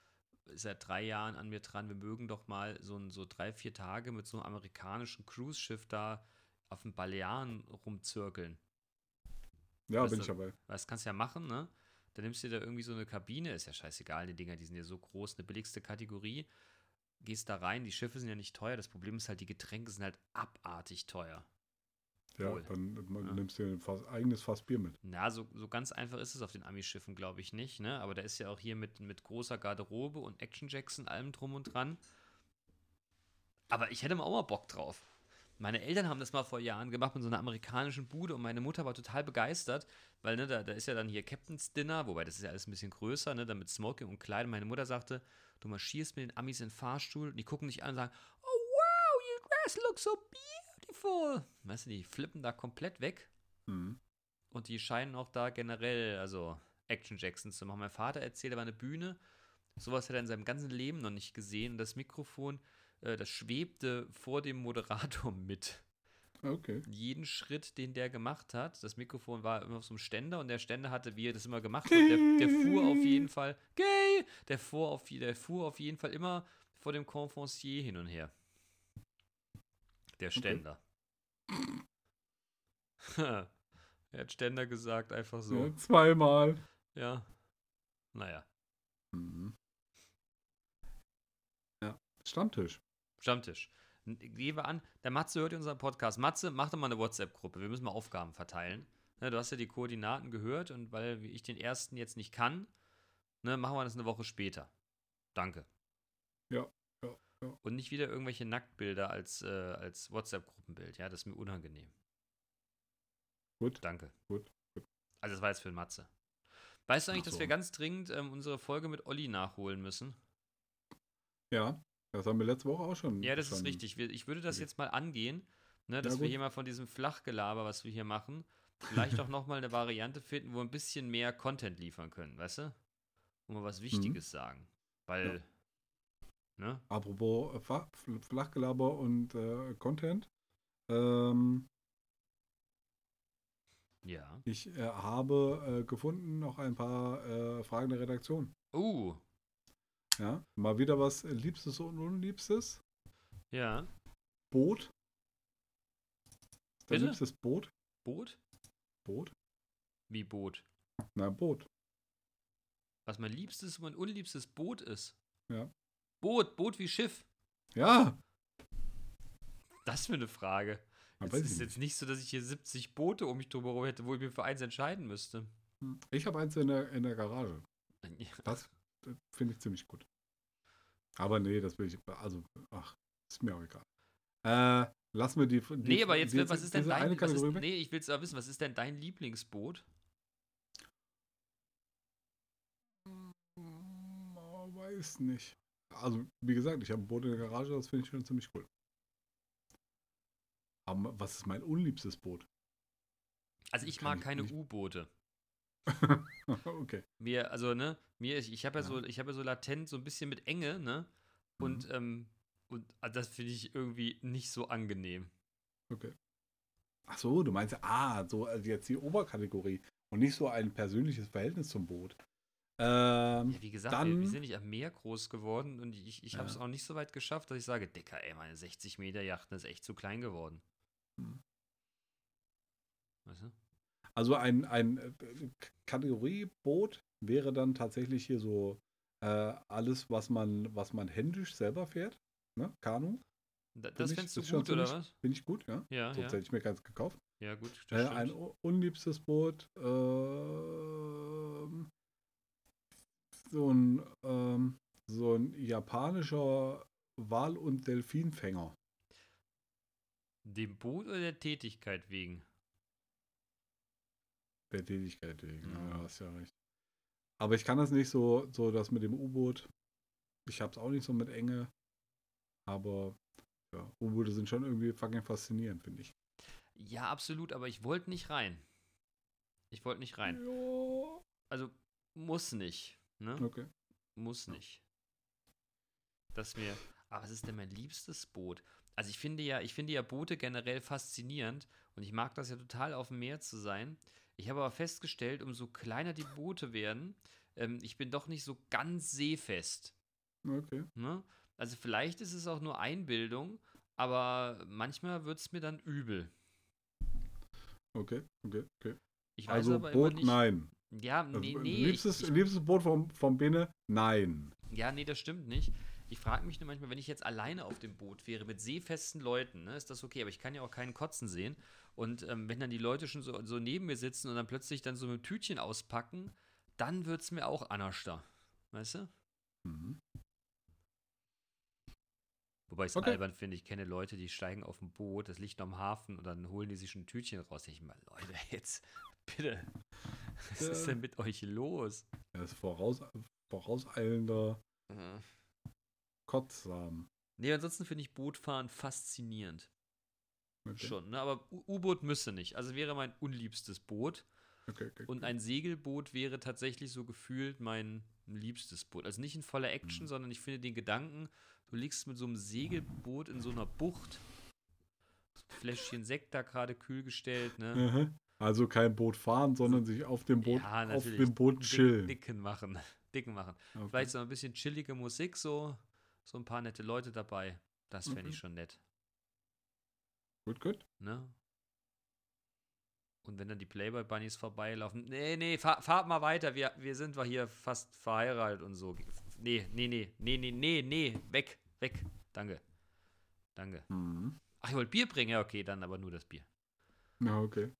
ist seit drei Jahren an mir dran, wir mögen doch mal so, ein, so drei, vier Tage mit so einem amerikanischen Cruise-Schiff da auf den Balearen rumzirkeln. Ja, Weißt bin du- ich dabei. Das kannst du ja machen, ne? Dann nimmst du dir da irgendwie so eine Kabine, ist ja scheißegal, die Dinger, die sind ja so groß, eine billigste Kategorie. Gehst da rein, die Schiffe sind ja nicht teuer, das Problem ist halt, die Getränke sind halt abartig teuer. Ja, Wohl. dann Ja. nimmst du dir ein Fass, eigenes Fass Bier mit. Na, so, so ganz einfach ist es auf den Ami-Schiffen, glaube ich, nicht, ne? Aber da ist ja auch hier mit, mit großer Garderobe und Action Jackson, allem drum und dran. Aber ich hätte mal auch mal Bock drauf. Meine Eltern haben das mal vor Jahren gemacht mit so einer amerikanischen Bude und meine Mutter war total begeistert, weil ne, da, da ist ja dann hier Captain's Dinner, wobei das ist ja alles ein bisschen größer, ne, dann mit Smoking und Kleid. Und meine Mutter sagte, du marschierst mit den Amis in den Fahrstuhl und die gucken dich an und sagen, oh wow, your dress looks so beautiful. Weißt du, die flippen da komplett weg. Mhm. Und die scheinen auch da generell, also Action Jacksons zu machen. Mein Vater erzählt, er war eine Bühne. Sowas hat er in seinem ganzen Leben noch nicht gesehen. Und das Mikrofon, äh, das schwebte vor dem Moderator mit. Okay. Jeden Schritt, den der gemacht hat, das Mikrofon war immer auf so einem Ständer und der Ständer hatte, wie er das immer gemacht hat, der, der fuhr auf jeden Fall, gay, der fuhr, auf, der fuhr auf jeden Fall immer vor dem Conferencier hin und her. Der Ständer. er hat Ständer gesagt, einfach so. Ja, zweimal. Ja. Naja. Mhm. Ja, Stammtisch. Stammtisch. Gehen wir an, der Matze hört unseren Podcast. Matze, mach doch mal eine WhatsApp-Gruppe. Wir müssen mal Aufgaben verteilen. Ne, du hast ja die Koordinaten gehört und weil ich den ersten jetzt nicht kann, ne, machen wir das eine Woche später. Danke. Ja, ja, ja. Und nicht wieder irgendwelche Nacktbilder als, äh, als WhatsApp-Gruppenbild. Ja, das ist mir unangenehm. Gut. Danke. Gut, gut. Also, das war jetzt für den Matze. Weißt du eigentlich, Ach dass so. wir ganz dringend ähm, unsere Folge mit Olli nachholen müssen? Ja, das haben wir letzte Woche auch schon. Ja, das schon. ist richtig. Ich würde das jetzt mal angehen, ne, dass Ja, wir hier mal von diesem Flachgelaber, was wir hier machen, vielleicht auch nochmal eine Variante finden, wo wir ein bisschen mehr Content liefern können, weißt du? Wo wir was Mhm. Wichtiges sagen. Weil, ne? Apropos äh, Flachgelaber und äh, Content. Ähm, Ja. ich äh, habe äh, gefunden noch ein paar äh, Fragen der Redaktion. Uh, Ja, mal wieder was Liebstes und Unliebstes. Ja. Boot. Dein Bitte? liebstes Boot? Boot? Boot? Wie Boot? Na, Boot. Was mein liebstes und mein unliebstes Boot ist. Ja. Boot, Boot wie Schiff. Ja. Das für eine Frage. Es ist jetzt nicht so, dass ich hier 70 Boote um mich drumherum hätte, wo ich mir für eins entscheiden müsste. nicht. Ich habe eins in der, in der Garage. Das finde ich ziemlich gut. Aber nee, das will ich. Also, ach, ist mir auch egal. Äh, lassen wir die. die Nee, aber jetzt, die, was ist denn dein, was ist, nee, ich will es wissen, was ist denn dein Lieblingsboot? Hm, Weiß nicht. Also, wie gesagt, ich habe ein Boot in der Garage, das finde ich schon ziemlich cool. Aber was ist mein unliebstes Boot? Also ich Kann mag ich keine. U-Boote. okay. Mir, also, ne, mir, ich, ich habe ja, Ja. so, ich habe ja so latent so ein bisschen mit Enge, ne? Und, ähm, und ah, das finde ich irgendwie nicht so angenehm. Okay. Ach so, du meinst, ah, so also jetzt die Oberkategorie und nicht so ein persönliches Verhältnis zum Boot. Ähm, Ja, wie gesagt, wir, dann- wir sind nicht am Meer groß geworden und ich, ich habe es auch nicht so weit geschafft, dass ich sage, Dicker, ey, meine 60 Meter Yachten ist echt zu klein geworden. Hm. Weißt du? Also ein, ein äh, K- Kategorie Boot wäre dann tatsächlich hier so äh, alles, was man, was man händisch selber fährt. Ne? Kanu. Da, das ich- fändest du gut, oder was? Finde ich gut, ja. Ja, Sonst ja. hätte ich mir keins gekauft. Ja, gut. Äh, ein unliebstes Boot. ähm, so ein ähm, so ein japanischer Wal- und Delfinfänger. Dem Boot oder der Tätigkeit wegen? Der Tätigkeit wegen. Ja, Mhm. hast ja recht. Aber ich kann das nicht so, so das mit dem U-Boot. Ich hab's auch nicht so mit Enge. Aber ja, U-Boote sind schon irgendwie fucking faszinierend, finde ich. Ja, absolut, aber ich wollte nicht rein. Ich wollte nicht rein. Ja. Also, muss nicht. Ne? Okay. Muss nicht. Das mir. Aber was ist denn mein liebstes Boot? Also ich finde ja, ich finde ja Boote generell faszinierend und ich mag das ja total auf dem Meer zu sein. Ich habe aber festgestellt, umso kleiner die Boote werden, ähm, ich bin doch nicht so ganz seefest. Okay. Ne? Also vielleicht ist es auch nur Einbildung, aber manchmal wird es mir dann übel. Okay. Okay. Okay. Ich weiß Also aber Boot, nicht. nein. Ja, Also, nee, nee. liebstes, ich, liebstes Boot vom, vom Bene? Nein. Ja, nee, das stimmt nicht. Ich frage mich nur manchmal, wenn ich jetzt alleine auf dem Boot wäre mit seefesten Leuten, ne, ist das okay, aber ich kann ja auch keinen Kotzen sehen. Und ähm, wenn dann die Leute schon so, so neben mir sitzen und dann plötzlich dann so ein Tütchen auspacken, dann wird es mir auch anerster. Weißt du? Mhm. Wobei ich es Okay. albern finde, ich kenne Leute, die steigen auf ein Boot, das liegt am Hafen und dann holen die sich ein Tütchen raus. Ich mal, Leute, jetzt, bitte, was ist denn mit euch los? Er ist voraus, vorauseilender Kotzsam. Nee, ansonsten finde ich Bootfahren faszinierend. Okay. Schon, ne? Aber U-Boot müsste nicht. Also wäre mein unliebstes Boot. Okay, okay, Und ein Segelboot wäre tatsächlich so gefühlt mein liebstes Boot. Also nicht in voller Action, Mhm. sondern ich finde den Gedanken, du liegst mit so einem Segelboot in so einer Bucht. Fläschchen Sekt da gerade kühl gestellt, ne? Mhm. Also kein Boot fahren, sondern sich auf dem Boot, Ja, auf dem Boot chillen. Dicken machen. Dicken machen. Okay. Vielleicht so ein bisschen chillige Musik, so, so ein paar nette Leute dabei. Das fände ich Okay. schon nett. Gut, gut. Ne? Und wenn dann die Playboy Bunnies vorbeilaufen, nee, nee, fahr, fahrt mal weiter, wir, wir sind hier fast verheiratet und so. Nee, nee, nee, nee, nee, nee, nee, weg, weg. Danke. Danke. Mhm. Ach, ihr wollt Bier bringen? Ja, okay, dann aber nur das Bier. Ja, okay.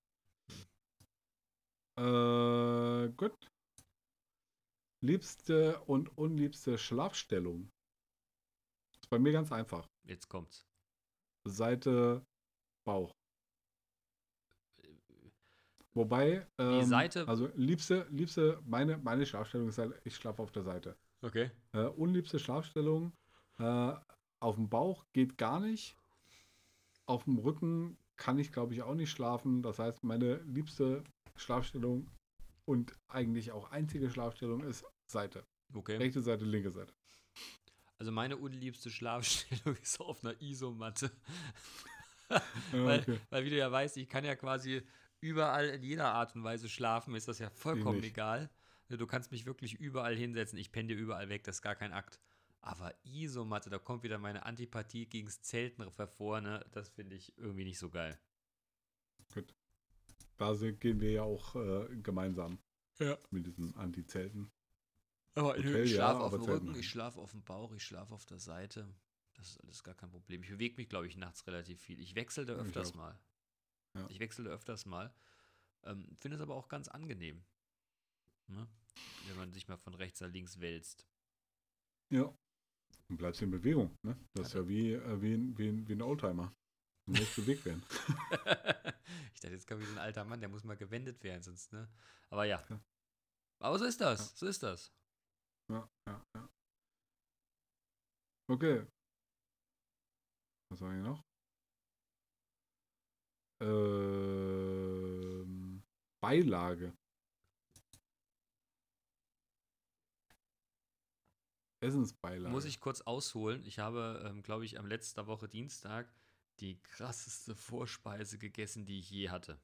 Äh, gut. Liebste und unliebste Schlafstellung. Ist bei mir ganz einfach. Jetzt kommt's. Seite Bauch. Wobei, ähm, Seite- also liebste, liebste, meine, meine Schlafstellung ist halt, ich schlafe auf der Seite. Okay. Äh, unliebste Schlafstellung, äh, auf dem Bauch geht gar nicht. Auf dem Rücken kann ich, glaube ich, auch nicht schlafen. Das heißt, meine liebste Schlafstellung und eigentlich auch einzige Schlafstellung ist Seite. Okay. Rechte Seite, linke Seite. Also meine unliebste Schlafstellung ist auf einer Isomatte. Ja, weil, okay. weil, wie du ja weißt, ich kann ja quasi überall in jeder Art und Weise schlafen, mir ist das ja vollkommen egal. Du kannst mich wirklich überall hinsetzen. Ich penne dir überall weg. Das ist gar kein Akt. Aber Isomatte, da kommt wieder meine Antipathie gegens Zelten hervor. Ne? Das finde ich irgendwie nicht so geil. Gut. Da sind, gehen wir ja auch äh, gemeinsam. Ja. Mit diesen Anti-Zelten. Aber Hotel, ich ja, schlafe auf aber dem Rücken, ich schlafe auf dem Bauch, ich schlafe auf der Seite. Das ist alles gar kein Problem. Ich bewege mich, glaube ich, nachts relativ viel. Ich wechsle da Ja, ich öfters auch. mal. Ja. Ich wechsle da öfters mal. Ähm, Finde es aber auch ganz angenehm. Ne? Wenn man sich mal von rechts nach links wälzt. Ja. Und bleibst in Bewegung, ne? Das ist ja wie, äh, wie, ein- wie, ein- wie ein Oldtimer. Du musst bewegt werden. ich dachte, jetzt kommt wieder ein alter Mann, der muss mal gewendet werden, sonst, ne? Aber ja. Ja. Aber so ist das, so ist das. Ja, ja, ja. Okay. Was wir hier noch? Ähm, Beilage. Essensbeilage. Muss ich kurz ausholen. Ich habe, ähm, glaube ich, am letzter Woche Dienstag die krasseste Vorspeise gegessen, die ich je hatte.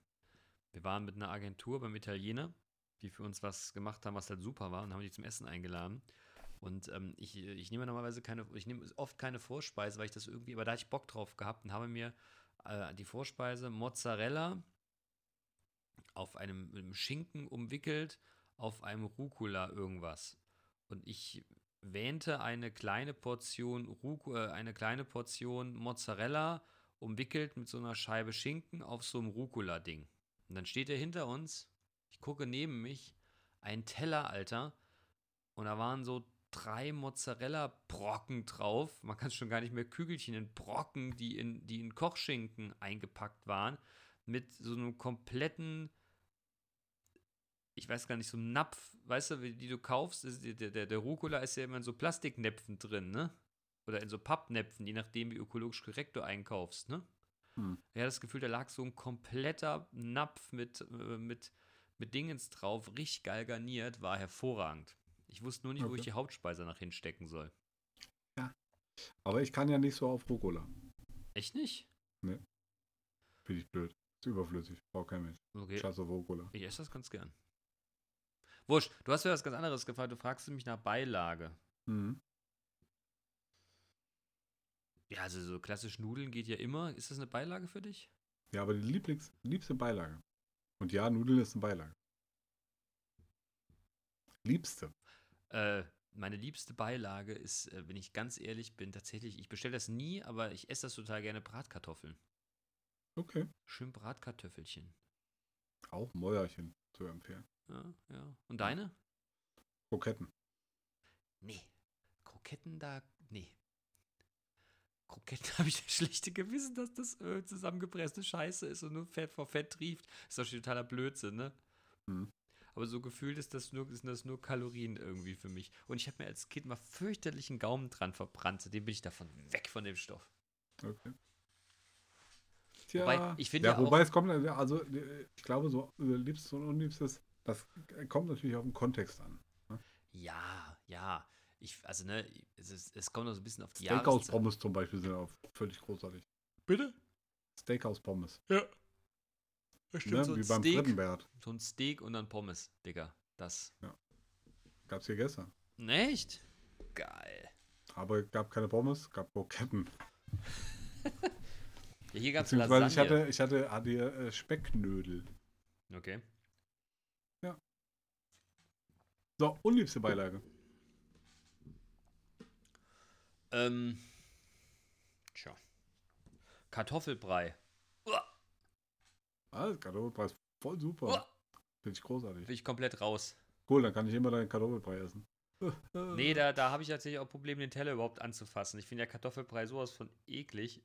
Wir waren mit einer Agentur beim Italiener, die für uns was gemacht haben, was halt super war, und haben die zum Essen eingeladen. Und ähm, ich, ich nehme normalerweise keine, ich nehme oft keine Vorspeise, weil ich das irgendwie, aber da hatte ich Bock drauf gehabt und habe mir äh, die Vorspeise Mozzarella auf einem, einem Schinken umwickelt, auf einem Rucola irgendwas. Und ich wähnte eine kleine Portion Ruco, äh, eine kleine Portion Mozzarella umwickelt mit so einer Scheibe Schinken auf so einem Rucola-Ding. Und dann steht er hinter uns. Ich gucke neben mich, ein Teller, Alter. Und da waren so drei Mozzarella-Brocken drauf. Man kann es schon gar nicht mehr Kügelchen in Brocken, die in, die in Kochschinken eingepackt waren. Mit so einem kompletten ich weiß gar nicht, so ein Napf, weißt du, wie- die du kaufst, ist, der, der, der Rucola ist ja immer in so Plastiknäpfen drin, ne? Oder in so Pappnäpfen, je nachdem, wie ökologisch korrekt du einkaufst, ne? Hm. Ja, das Gefühl, da lag so ein kompletter Napf mit, äh, mit, mit Dingens drauf, richtig geil garniert, war hervorragend. Ich wusste nur nicht, wo Okay. ich die Hauptspeise nach hinstecken soll. Aber ich kann ja nicht so auf Rucola. Echt nicht? Finde ich blöd. Ist überflüssig. Braucht kein Mensch. Okay. Scheiß auf Rucola. Ich esse das ganz gern. Wurscht, du hast mir was ganz anderes gefragt. Du fragst mich nach Beilage. Mhm. Ja, also so klassisch Nudeln geht ja immer. Ist das eine Beilage für dich? Ja, aber die Lieblings liebste Beilage. Und ja, Nudeln ist eine Beilage. Liebste. Äh, meine liebste Beilage ist, äh, wenn ich ganz ehrlich bin, tatsächlich, ich bestelle das nie, aber ich esse das total gerne Bratkartoffeln. Okay. Schön Bratkartoffelchen. Auch Mäuerchen zu empfehlen. Ja, ja. Und deine? Kroketten. Nee. Kroketten da, nee. Kroketten habe ich das schlechte Gewissen, dass das Öl zusammengepresste Scheiße ist und nur Fett vor Fett trieft. Ist doch schon totaler Blödsinn, ne? Mhm. Aber so gefühlt ist das nur, sind das nur Kalorien irgendwie für mich. Und ich habe mir als Kind mal fürchterlichen Gaumen dran verbrannt. Seitdem bin ich davon weg von dem Stoff. Okay. Tja. Wobei, ich finde ja, ja auch- wobei es kommt, also äh, ich glaube, so Liebstes und Unliebstes, das kommt natürlich auf den Kontext an. Ja, ja. Ich, also, ne, es, ist, es kommt noch so ein bisschen auf die Steakhouse Jahreszeit. Pommes zum Beispiel sind auch völlig großartig. Bitte? Steakhouse Pommes. Ja. Das Ne? so Wie beim Steak, so ein Steak und dann Pommes, Digga. Das. Gab's hier gestern. Echt? Geil. Aber gab keine Pommes, gab Kroketten. Ja, hier gab es Beziehungsweise Lasagne. ich hatte, ich hatte, hatte hier, äh, Specknödel. okay. So, unliebste Beilage. Ähm. Tja. Kartoffelbrei. Ah, Kartoffelbrei ist voll super. uah, Finde ich großartig. bin ich komplett raus. Cool, dann kann ich immer deinen Kartoffelbrei essen. Nee, da, da habe ich tatsächlich auch Probleme, den Teller überhaupt anzufassen. Ich finde ja Kartoffelbrei sowas von eklig.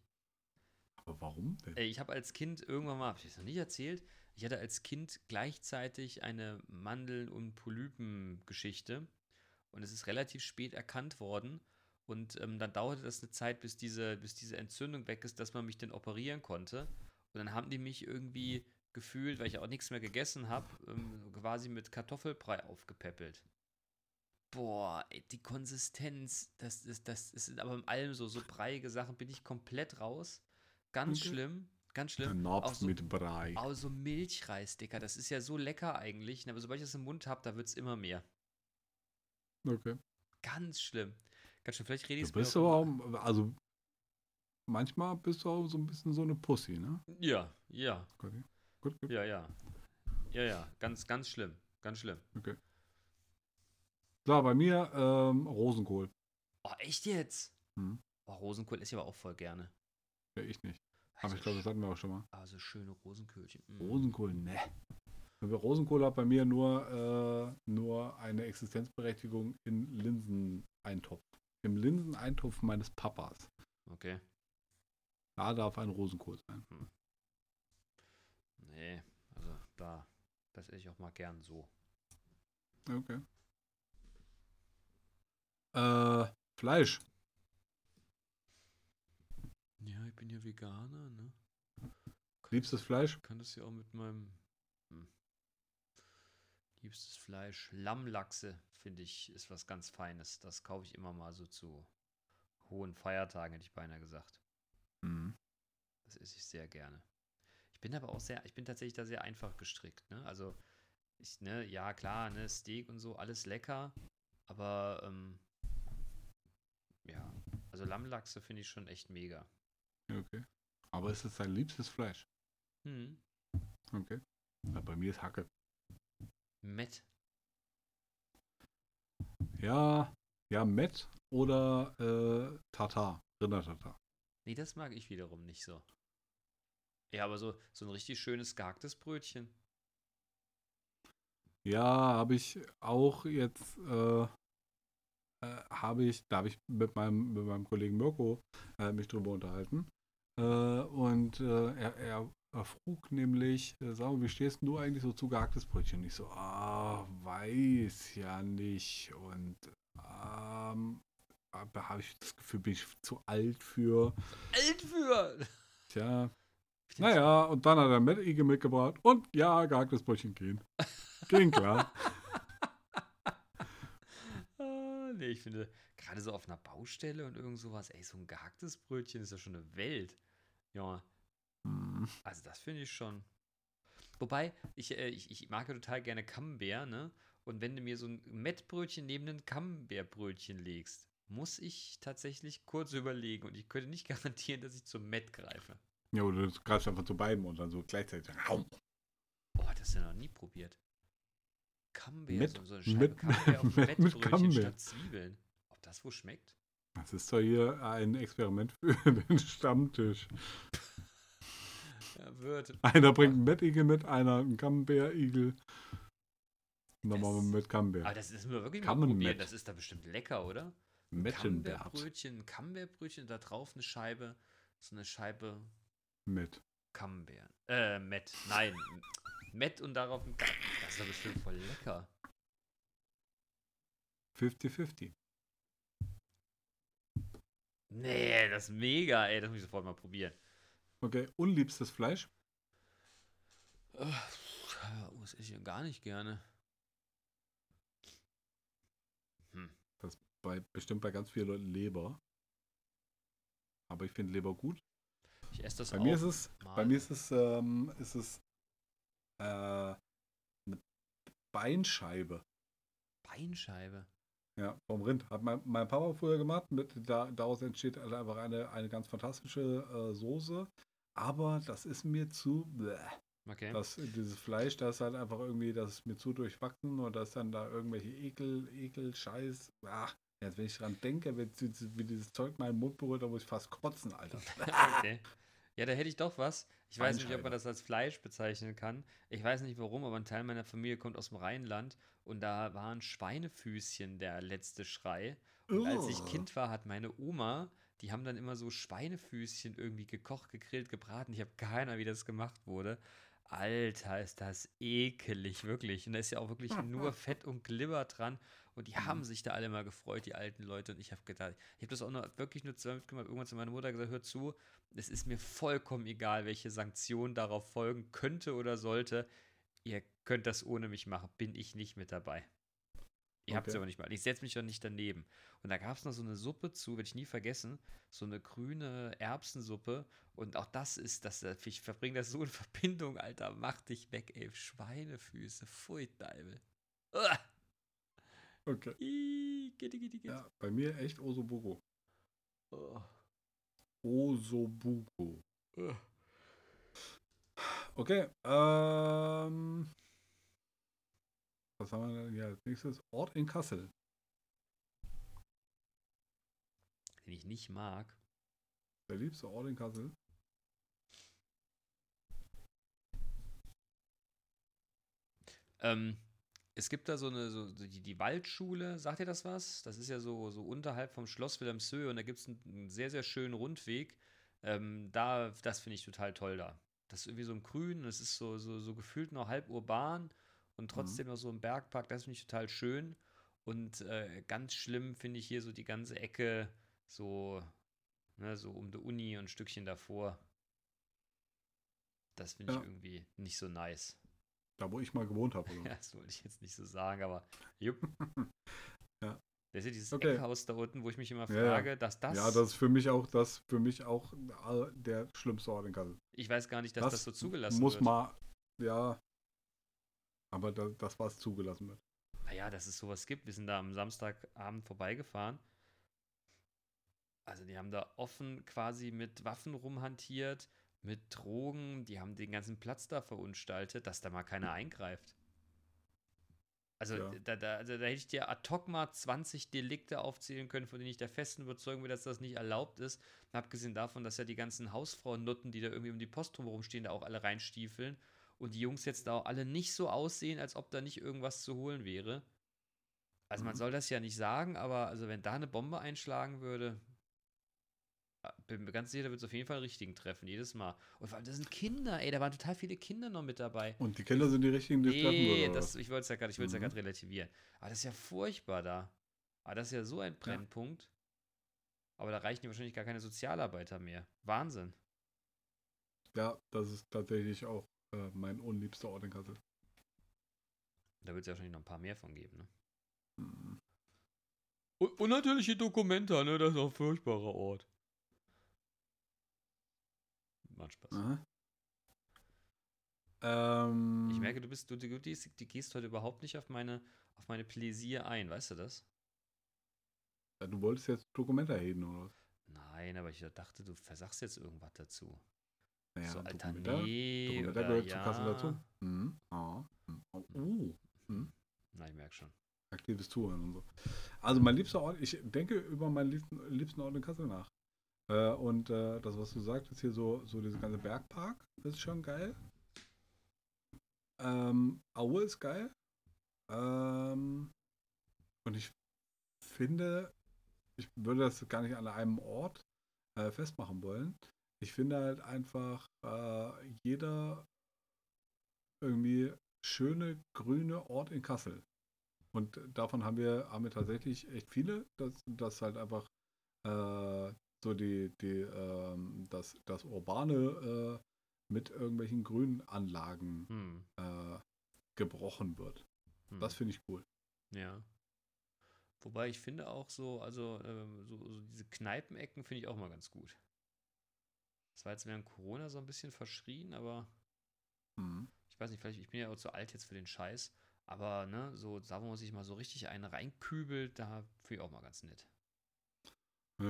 Aber warum denn? Ey, ich habe als Kind irgendwann mal, habe ich das noch nicht erzählt, ich hatte als Kind gleichzeitig eine Mandeln- und Polypen-Geschichte. Und es ist relativ spät erkannt worden. Und ähm, dann dauerte das eine Zeit, bis diese, bis diese Entzündung weg ist, dass man mich dann operieren konnte. Und dann haben die mich irgendwie gefühlt, weil ich auch nichts mehr gegessen habe, ähm, quasi mit Kartoffelbrei aufgepäppelt. Boah, ey, die Konsistenz, das ist, das ist aber in allem so, so breiige Sachen bin ich komplett raus. Ganz Okay. schlimm. Ganz schlimm. Napf so, mit Brei. auch so Milchreis, Dicker. Das ist ja so lecker eigentlich. ne, Aber sobald ich das im Mund habe, da wird es immer mehr. Okay. Ganz schlimm. Ganz schlimm. Vielleicht rede ich Du es bist aber auch, also manchmal bist du auch so ein bisschen so eine Pussy, ne? Ja, ja, Gut, gut. gut. ja, ja. Ja, ja. Ganz, ganz schlimm. Ganz schlimm. So, bei mir ähm, Rosenkohl. Oh, echt jetzt? Hm. Oh, Rosenkohl esse ich aber auch voll gerne. Ja, ich nicht. Aber Also ich glaube, das hatten wir auch schon mal. Also schöne Rosenköhlchen. Mm. Rosenkohl, ne. Rosenkohl hat bei mir nur, äh, nur eine Existenzberechtigung in Linseneintopf. Im Linseneintopf meines Papas. Okay. Da darf ein Rosenkohl sein. Nee, also da. Das esse ich auch mal gern so. Okay. Äh, Fleisch. Ja, ich bin ja Veganer, ne? Liebstes Fleisch? Kann das ja auch mit meinem hm. liebstes Fleisch. Lammlachse, finde ich, ist was ganz Feines. Das kaufe ich immer mal so zu hohen Feiertagen, hätte ich beinahe gesagt. Mhm. Das esse ich sehr gerne. Ich bin aber auch sehr, ich bin tatsächlich da sehr einfach gestrickt, ne? Also, ich, ne, ja, klar, ne, Steak und so, alles lecker, aber, ähm, ja, also Lammlachse finde ich schon echt mega. Okay. Aber ist es dein liebstes Fleisch? Hm. Okay. Ja, bei mir ist Hacke. Met. Ja, ja, Met oder äh, Tartar. Rindertartar. Nee, das mag ich wiederum nicht so. Ja, aber so, so ein richtig schönes gehacktes Brötchen. Ja, habe ich auch jetzt, äh, äh, habe ich, da habe ich mit meinem, mit meinem Kollegen Mirko äh, mich drüber unterhalten. Äh, und äh, er, er, er frug nämlich, äh, sag mal, wie stehst du eigentlich so zu gehacktes Brötchen? Ich so, ah, weiß ja nicht. Und ähm, habe ich das Gefühl, bin ich zu alt für. Alt für! Tja, naja, und dann hat er Matt Igel mitgebracht und ja, gehacktes Brötchen gehen. Ging klar. Ah, nee, ich finde, gerade so auf einer Baustelle und irgend sowas, ey, so ein gehacktes Brötchen ist ja schon eine Welt. Ja, Hm. also das finde ich schon. Wobei, ich, äh, ich, ich mag ja total gerne Camembert, ne? Und wenn du mir so ein Mettbrötchen neben ein Camembert-Brötchen legst, muss ich tatsächlich kurz überlegen und ich könnte nicht garantieren, dass ich zum Met greife. Ja, oder du greifst einfach zu beiden und dann so gleichzeitig. Au. Oh, das hast du noch nie probiert. Camembert, Mit- so, so eine Scheibe mit- Camembert auf dem mit- mit Camembert. statt Zwiebeln. Ob das wohl schmeckt? Das ist doch hier ein Experiment für den Stammtisch. Ja, wird. Einer bringt einen Mettigel mit, einer einen Camembert-Igel. Und dann Das- machen wir mit Camembert. Aber das ist mir wirklich mal Camembert. probieren. Das ist da bestimmt lecker, oder? Mettenbert. Camembert-Brötchen, ein Camembert-Brötchen, da drauf eine Scheibe, so eine Scheibe Mit. Camembert. Äh, Met. Nein. Met und darauf ein Ga- Das ist doch bestimmt voll lecker. 50-50. Nee, das ist mega, ey. Das muss ich sofort mal probieren. Okay, unliebstes Fleisch? Oh, das esse ich ja gar nicht gerne. Hm. Bei, bestimmt bei ganz vielen Leuten Leber. Aber ich finde Leber gut. Ich esse das Bei auch. mir ist es, mal. bei mir ist es, ähm, ist es äh, eine Beinscheibe. Beinscheibe. Ja, vom Rind. Hat mein, mein Papa früher gemacht. Mit, da, daraus entsteht also einfach eine, eine ganz fantastische äh, Soße. Aber das ist mir zu. Bleh. Okay. Das, dieses Fleisch, das ist halt einfach irgendwie, das ist mir zu durchwachsen und da ist dann da irgendwelche Ekel, Ekel, Scheiß. Ach, jetzt wenn ich dran denke, wie, wie dieses Zeug meinen Mund berührt, da muss ich fast kotzen, Alter. okay. Ja, da hätte ich doch was. Ich weiß nicht, ob man das als Fleisch bezeichnen kann. Ich weiß nicht warum, aber ein Teil meiner Familie kommt aus dem Rheinland und da waren Schweinefüßchen der letzte Schrei. Und als ich. Kind war, hat meine Oma, die haben dann immer so Schweinefüßchen irgendwie gekocht, gegrillt, gebraten. Ich habe keine Ahnung, wie das gemacht wurde. Alter, ist das ekelig, wirklich. Und da ist ja auch wirklich nur Fett und Glibber dran. Und die haben sich da alle mal gefreut, die alten Leute. Und ich habe gedacht, ich habe das auch nur wirklich nur zweimal mitgemacht. Irgendwann zu meiner Mutter gesagt, hör zu, es ist mir vollkommen egal, welche Sanktion darauf folgen könnte oder sollte. Ihr könnt das ohne mich machen. Bin ich nicht mit dabei. Ihr habt es Okay. aber nicht mal. Ich setze mich doch nicht daneben. Und da gab es noch so eine Suppe zu, werde ich nie vergessen. So eine grüne Erbsensuppe. Und auch das ist, das, ich verbringe das so in Verbindung, Alter. Mach dich weg, ey. Schweinefüße. Pfui, Deibel. Uah. Okay. Ih, Gitti, gitti, gitti. Ja, bei mir echt Osobuco. Oh. Osobuco. Uh. Okay, ähm. Was haben wir denn hier als nächstes? Ort in Kassel. Den ich nicht mag. Der liebste Ort in Kassel. Ähm, es gibt da so eine, so, die, die Waldschule, sagt ihr das was? Das ist ja so, so unterhalb vom Schloss Wilhelmshöhe und da gibt es einen, einen sehr, sehr schönen Rundweg. Ähm, da, das finde ich total toll da. Das ist irgendwie so ein Grün, das ist so, so, so gefühlt noch halb urban und trotzdem noch so ein Bergpark, das finde ich total schön. Und äh, ganz schlimm finde ich hier so die ganze Ecke, so, ne, so um die Uni und ein Stückchen davor. Das finde ich Ja. irgendwie nicht so nice. Da, wo ich mal gewohnt habe. Ja, das wollte ich jetzt nicht so sagen, aber jupp. Ja. Das ist ja dieses Okay. Eckhaus da unten, wo ich mich immer Ja, ja. frage, dass das, Ja, das ist für mich auch, das für mich auch äh, der schlimmste Ort in Kassel. ich weiß gar nicht, dass das, so zugelassen muss wird. mal, ja. Aber da, das, was zugelassen wird. Naja, dass es sowas gibt. Wir sind da am Samstagabend vorbeigefahren. Also die haben da offen quasi mit Waffen rumhantiert, mit Drogen, die haben den ganzen Platz da verunstaltet, dass da mal keiner eingreift. Also Ja. da, da, also da hätte ich dir ad hoc mal 20 Delikte aufzählen können, von denen ich der festen Überzeugung bin, dass das nicht erlaubt ist. Und abgesehen davon, dass ja die ganzen Hausfrauen-Nutten, die da irgendwie um die Post drumherum stehen, da auch alle reinstiefeln. Und die Jungs jetzt da auch alle nicht so aussehen, als ob da nicht irgendwas zu holen wäre. Also man Mhm. soll das ja nicht sagen, aber also wenn da eine Bombe einschlagen würde, äh, bin mir ganz sicher, da wird es auf jeden Fall einen richtigen treffen, jedes Mal. Und vor allem, das sind Kinder, ey, da waren total viele Kinder noch mit dabei. Und die Kinder sind die richtigen, die es treffen Nee, würden. das, ich wollte es ja gerade Mhm. ja grad relativieren. Aber das ist ja furchtbar da. Aber das ist ja so ein Brennpunkt. Aber da reichen ja wahrscheinlich gar keine Sozialarbeiter mehr. Wahnsinn. ja, das ist tatsächlich auch äh, mein unliebster Ort in Kassel. Da wird es ja wahrscheinlich noch ein paar mehr von geben, ne? Und, und natürlich die Dokumenta, ne? Das ist auch ein furchtbarer Ort. Macht Spaß. Aha. Ähm, Ich merke, du bist, du, du, du, du gehst heute überhaupt nicht auf meine, auf meine Pläsier ein, weißt du das? ja, du wolltest jetzt Dokumente reden, oder was? Nein, aber ich dachte, du versagst jetzt irgendwas dazu. Naja, so, Alter, nee. Dokumenta oder gehört ja. zu Kassel dazu. Mhm. Ah. Mhm. Oh. Uh. Mhm. Na, ich merke schon. Aktives Zuhören und so. Also mein liebster Ort, ich denke über meinen liebsten, liebsten Ort in Kassel nach. Äh, und äh, das, was du sagtest, hier so, so diese ganze Bergpark, das ist schon geil. Ähm, Aue ist geil. Ähm, und ich finde, ich würde das gar nicht an einem Ort äh, festmachen wollen. Ich finde halt einfach, äh, jeder irgendwie schöne grüne Ort in Kassel. Und davon haben wir, haben wir tatsächlich echt viele, dass das halt einfach äh, so die, die, ähm, das, das Urbane äh, mit irgendwelchen grünen Anlagen Hm. äh, gebrochen wird. hm. Das finde ich cool. Ja. Wobei ich finde auch so, also ähm, so, so diese Kneipenecken finde ich auch mal ganz gut. Das war jetzt während Corona so ein bisschen verschrien, aber Mhm. ich weiß nicht, vielleicht, ich bin ja auch zu alt jetzt für den Scheiß, aber ne, so, da wo man sich mal so richtig einen reinkübelt, da finde ich auch mal ganz nett.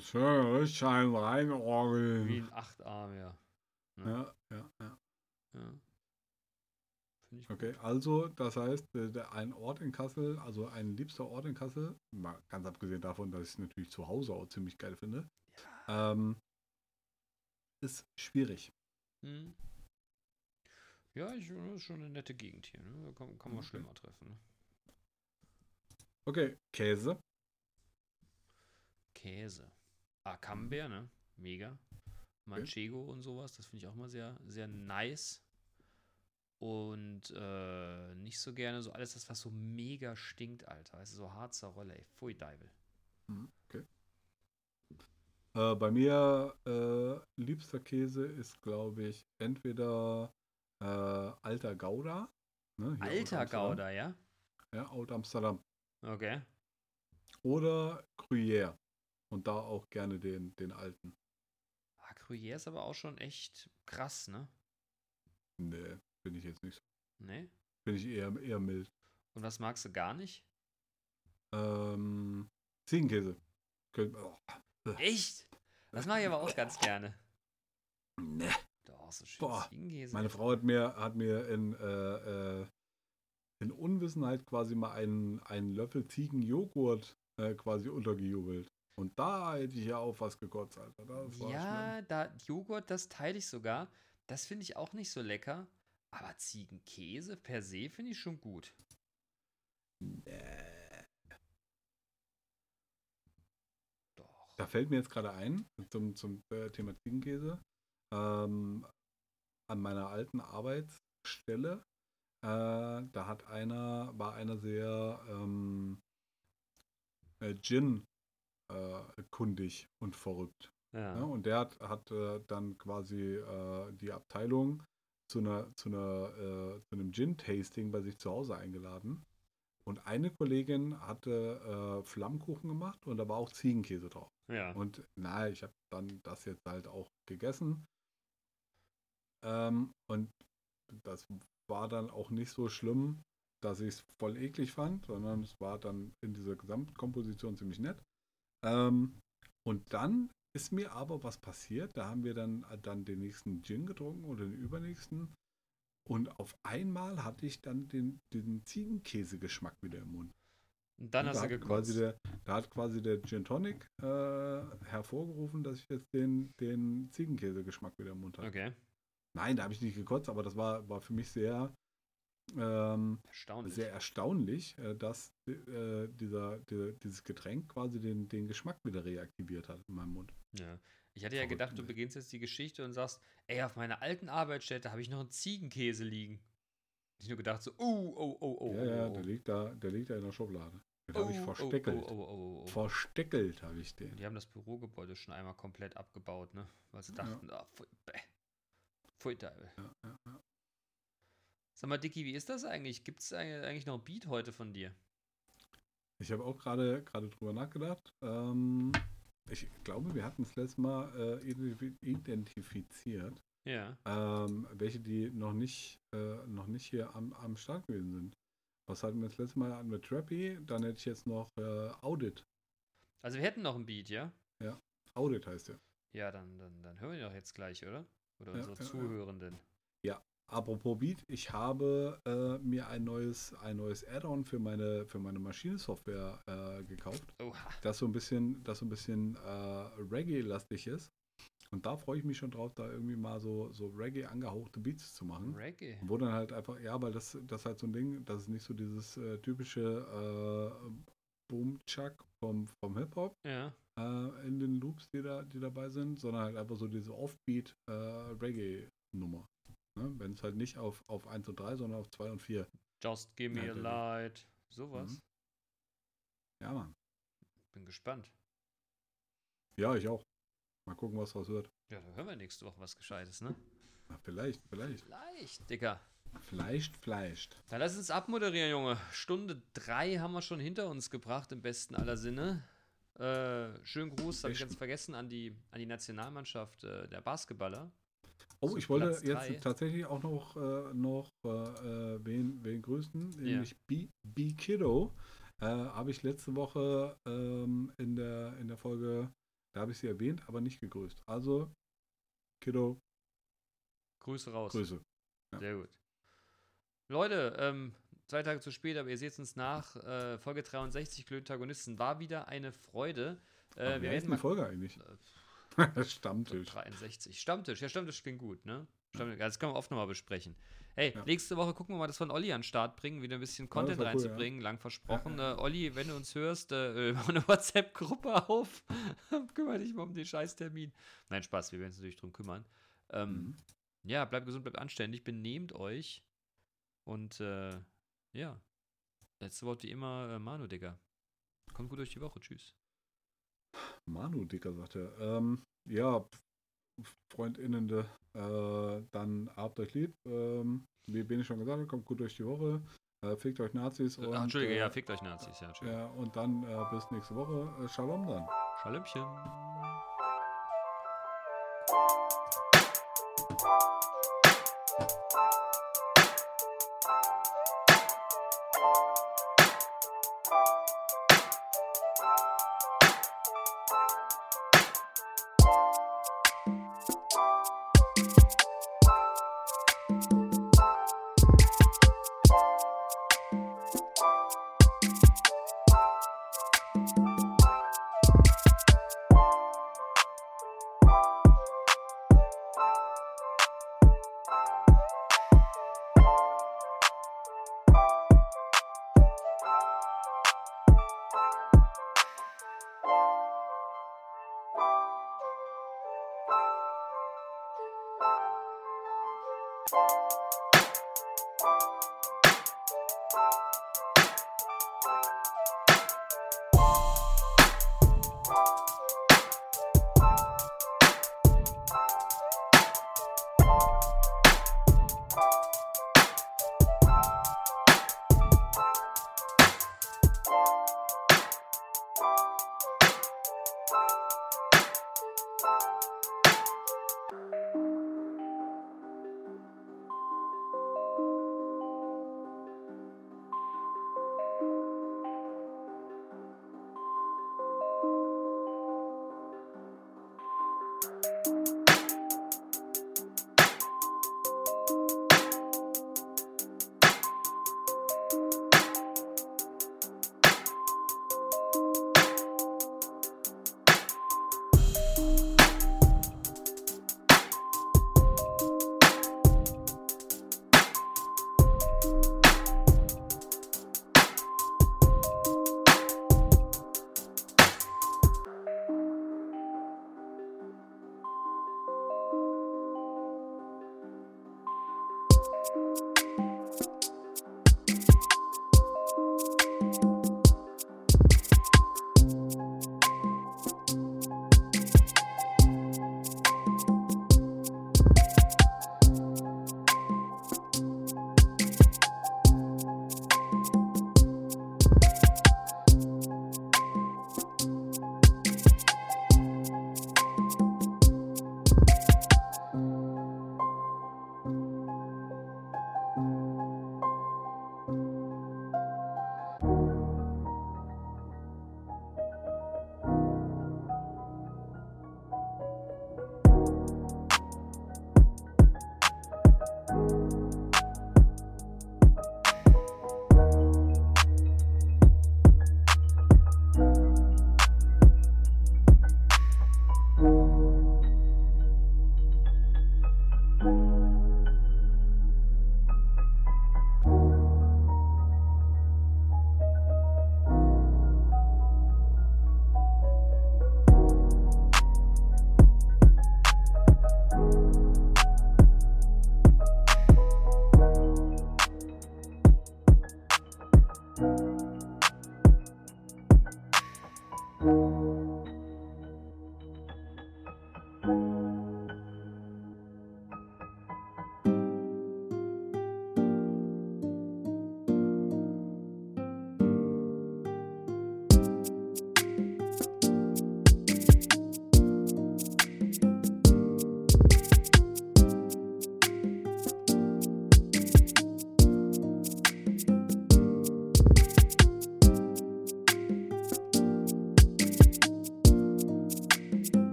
Schön, richtig ein Wie Reinorgeln. ein Achtarm, ja. Ne? Ja, ja, ja. ja. Ich Okay, also das heißt, äh, ein Ort in Kassel, also ein liebster Ort in Kassel, mal ganz abgesehen davon, dass ich es natürlich zu Hause auch ziemlich geil finde, gut. Ja. ähm, ist schwierig. Hm. Ja, ich, das ist schon eine nette Gegend hier. Ne? Da kann, kann man Okay. schlimmer treffen. Ne? Okay, Käse. Käse. Ah, Camembert, ne? Mega. Manchego und sowas, das finde ich auch mal sehr, sehr nice. Und äh, nicht so gerne so alles das, was so mega stinkt, Alter. Weißt du, so Harzer Rolle, ey. Pfui, Deibel. Mhm, Okay. Äh, bei mir äh, liebster Käse ist, glaube ich, entweder äh, alter Gouda. Ne, Alter. Gouda, ja? Ja, Oud Amsterdam. Okay. Oder Gruyère. Und da auch gerne den, den alten. Ah, Gruyère ist aber auch schon echt krass, ne? Nee, bin ich jetzt nicht. so. Ne? Bin ich eher, eher mild. Und was magst du gar nicht? Ähm, Ziegenkäse. Oh, Echt? Das mache ich aber auch ganz gerne. nee. Doch, so schön Boah, Ziegenkäse. Meine Frau hat mir, hat mir in, äh, äh, in Unwissenheit quasi mal einen, einen Löffel Ziegenjoghurt äh, quasi untergejubelt. Und da hätte ich ja auch was gekotzt, Alter. Ja, da Joghurt, das teile ich sogar. Das finde ich auch nicht so lecker. Aber Ziegenkäse per se finde ich schon gut. schlimm. Nee. Doch. Da fällt mir jetzt gerade ein, zum, zum äh, Thema Ziegenkäse. Ähm, an meiner alten Arbeitsstelle, äh, da hat einer, war einer sehr ähm, äh, Gin äh, kundig und verrückt. Ja. Ja, und der hat, hat äh, dann quasi äh, die Abteilung zu einer, zu einer, zu einem Gin-Tasting bei sich zu Hause eingeladen. Und eine Kollegin hatte äh, Flammkuchen gemacht und da war auch Ziegenkäse drauf. Ja. Und naja, ich habe dann das jetzt halt auch gegessen. Ähm, und das war dann auch nicht so schlimm, dass ich es voll eklig fand, sondern es war dann in dieser Gesamtkomposition ziemlich nett. Ähm, und dann ist mir aber was passiert. Da haben wir dann, dann den nächsten Gin getrunken oder den übernächsten. Und auf einmal hatte ich dann den, den Ziegenkäse-Geschmack wieder im Mund. Und dann Und hast da du hat quasi gekotzt. der, Da hat quasi der Gin Tonic äh, hervorgerufen, dass ich jetzt den, den Ziegenkäse-Geschmack wieder im Mund habe. Okay. Nein, da habe ich nicht gekotzt, aber das war, war für mich sehr, ähm, Erstaunlich. sehr erstaunlich, äh, dass äh, dieser, dieser, dieses Getränk quasi den, den Geschmack wieder reaktiviert hat in meinem Mund. Ja. Ich hatte ja gedacht, du ne? beginnst jetzt die Geschichte und sagst, ey, auf meiner alten Arbeitsstätte habe ich noch einen Ziegenkäse liegen. Ich nur gedacht so, oh, oh, oh, oh. ja, ja, oh, der oh. liegt da, der liegt da in der Schublade. Den oh, habe ich oh, versteckelt. Oh, oh, oh, oh, oh. Versteckelt habe ich den. Die haben das Bürogebäude schon einmal komplett abgebaut, ne? Weil sie Ja. dachten, pfui, bäh. Pfui Teufel. Ja, ja, ja. Sag mal, Dicky, wie ist das eigentlich? Gibt es eigentlich noch ein Beat heute von dir? Ich habe auch gerade drüber nachgedacht. Ähm, ich glaube, wir hatten es letztes Mal äh, identif- identifiziert, Ja. ähm, welche die noch nicht, äh, noch nicht hier am, am Start gewesen sind. Was hatten wir das letzte Mal? Hatten wir Trappy, dann hätte ich jetzt noch äh, Audit. Also wir hätten noch ein Beat, ja? Audit heißt der. Ja, dann, dann, dann hören wir doch jetzt gleich, oder? Oder Ja, unsere ja, ja. Zuhörenden. Apropos Beat, ich habe äh, mir ein neues, ein neues Add-on für meine, für meine Maschinensoftware äh, gekauft, Oha. das so ein bisschen, das so ein bisschen äh, Reggae-lastig ist. Und da freue ich mich schon drauf, da irgendwie mal so, so Reggae angehauchte Beats zu machen. Reggae. Wo dann halt einfach, ja, weil das, das ist halt so ein Ding, das ist nicht so dieses äh, typische äh, Boom-Chuck vom, vom Hip-Hop Ja. äh, in den Loops, die, da, die dabei sind, sondern halt einfach so diese Offbeat-Reggae-Nummer. ne? Wenn es halt nicht auf, auf 1 und 3, sondern auf 2 und 4. Just give me Ja, a light. Sowas. Mhm. Ja, Mann. Bin gespannt. Ja, ich auch. Mal gucken, was draus wird. Ja, da hören wir nächste Woche was Gescheites, ne? Na, vielleicht, vielleicht. Vielleicht, Dicker. Vielleicht, vielleicht. Dann lass uns abmoderieren, Junge. Stunde drei haben wir schon hinter uns gebracht, im besten aller Sinne. Äh, schönen Gruß, habe ich ganz vergessen, an die, an die Nationalmannschaft äh, der Basketballer. Oh, ich wollte Platz jetzt drei. tatsächlich auch noch, äh, noch äh, äh, wen, wen grüßen, nämlich B, B Kiddo. Äh, habe ich letzte Woche ähm, in, der, in der Folge, da habe ich sie erwähnt, aber nicht gegrüßt. Also, Kiddo, Grüße raus. Grüße. Ja. Sehr gut. Leute, ähm, zwei Tage zu spät, aber ihr seht uns nach. Äh, Folge 63, Glötagonisten, war wieder eine Freude. Äh, wir werden mal. Folge eigentlich? Äh, Stammtisch. 63. Stammtisch, ja, Stammtisch klingt gut, ne? Stammtisch, das können wir oft nochmal besprechen. Hey, Ja. nächste Woche gucken wir mal, dass wir von Olli an den Start bringen, wieder ein bisschen Content cool, ja. reinzubringen, lang versprochen. Äh, Olli, wenn du uns hörst, äh, mach eine WhatsApp-Gruppe auf. Kümmere dich mal um den Scheißtermin. Nein, Spaß, wir werden uns natürlich drum kümmern. Ähm, Mhm. Ja, bleibt gesund, bleibt anständig, benehmt euch. Und äh, ja, letzte Wort wie immer, äh, Manu, Digga. Kommt gut durch die Woche, tschüss. Manu, Dicker, sagt er. Ähm, ja, FreundInnen, äh, dann habt euch lieb. Ähm, wie Ben schon gesagt hat, kommt gut durch die Woche. Äh, fickt euch Nazis. Ach, Entschuldige, äh, ja, fickt euch Nazis. Ja, Entschuldige. und dann äh, bis nächste Woche. Äh, Shalom dann. Schalömchen.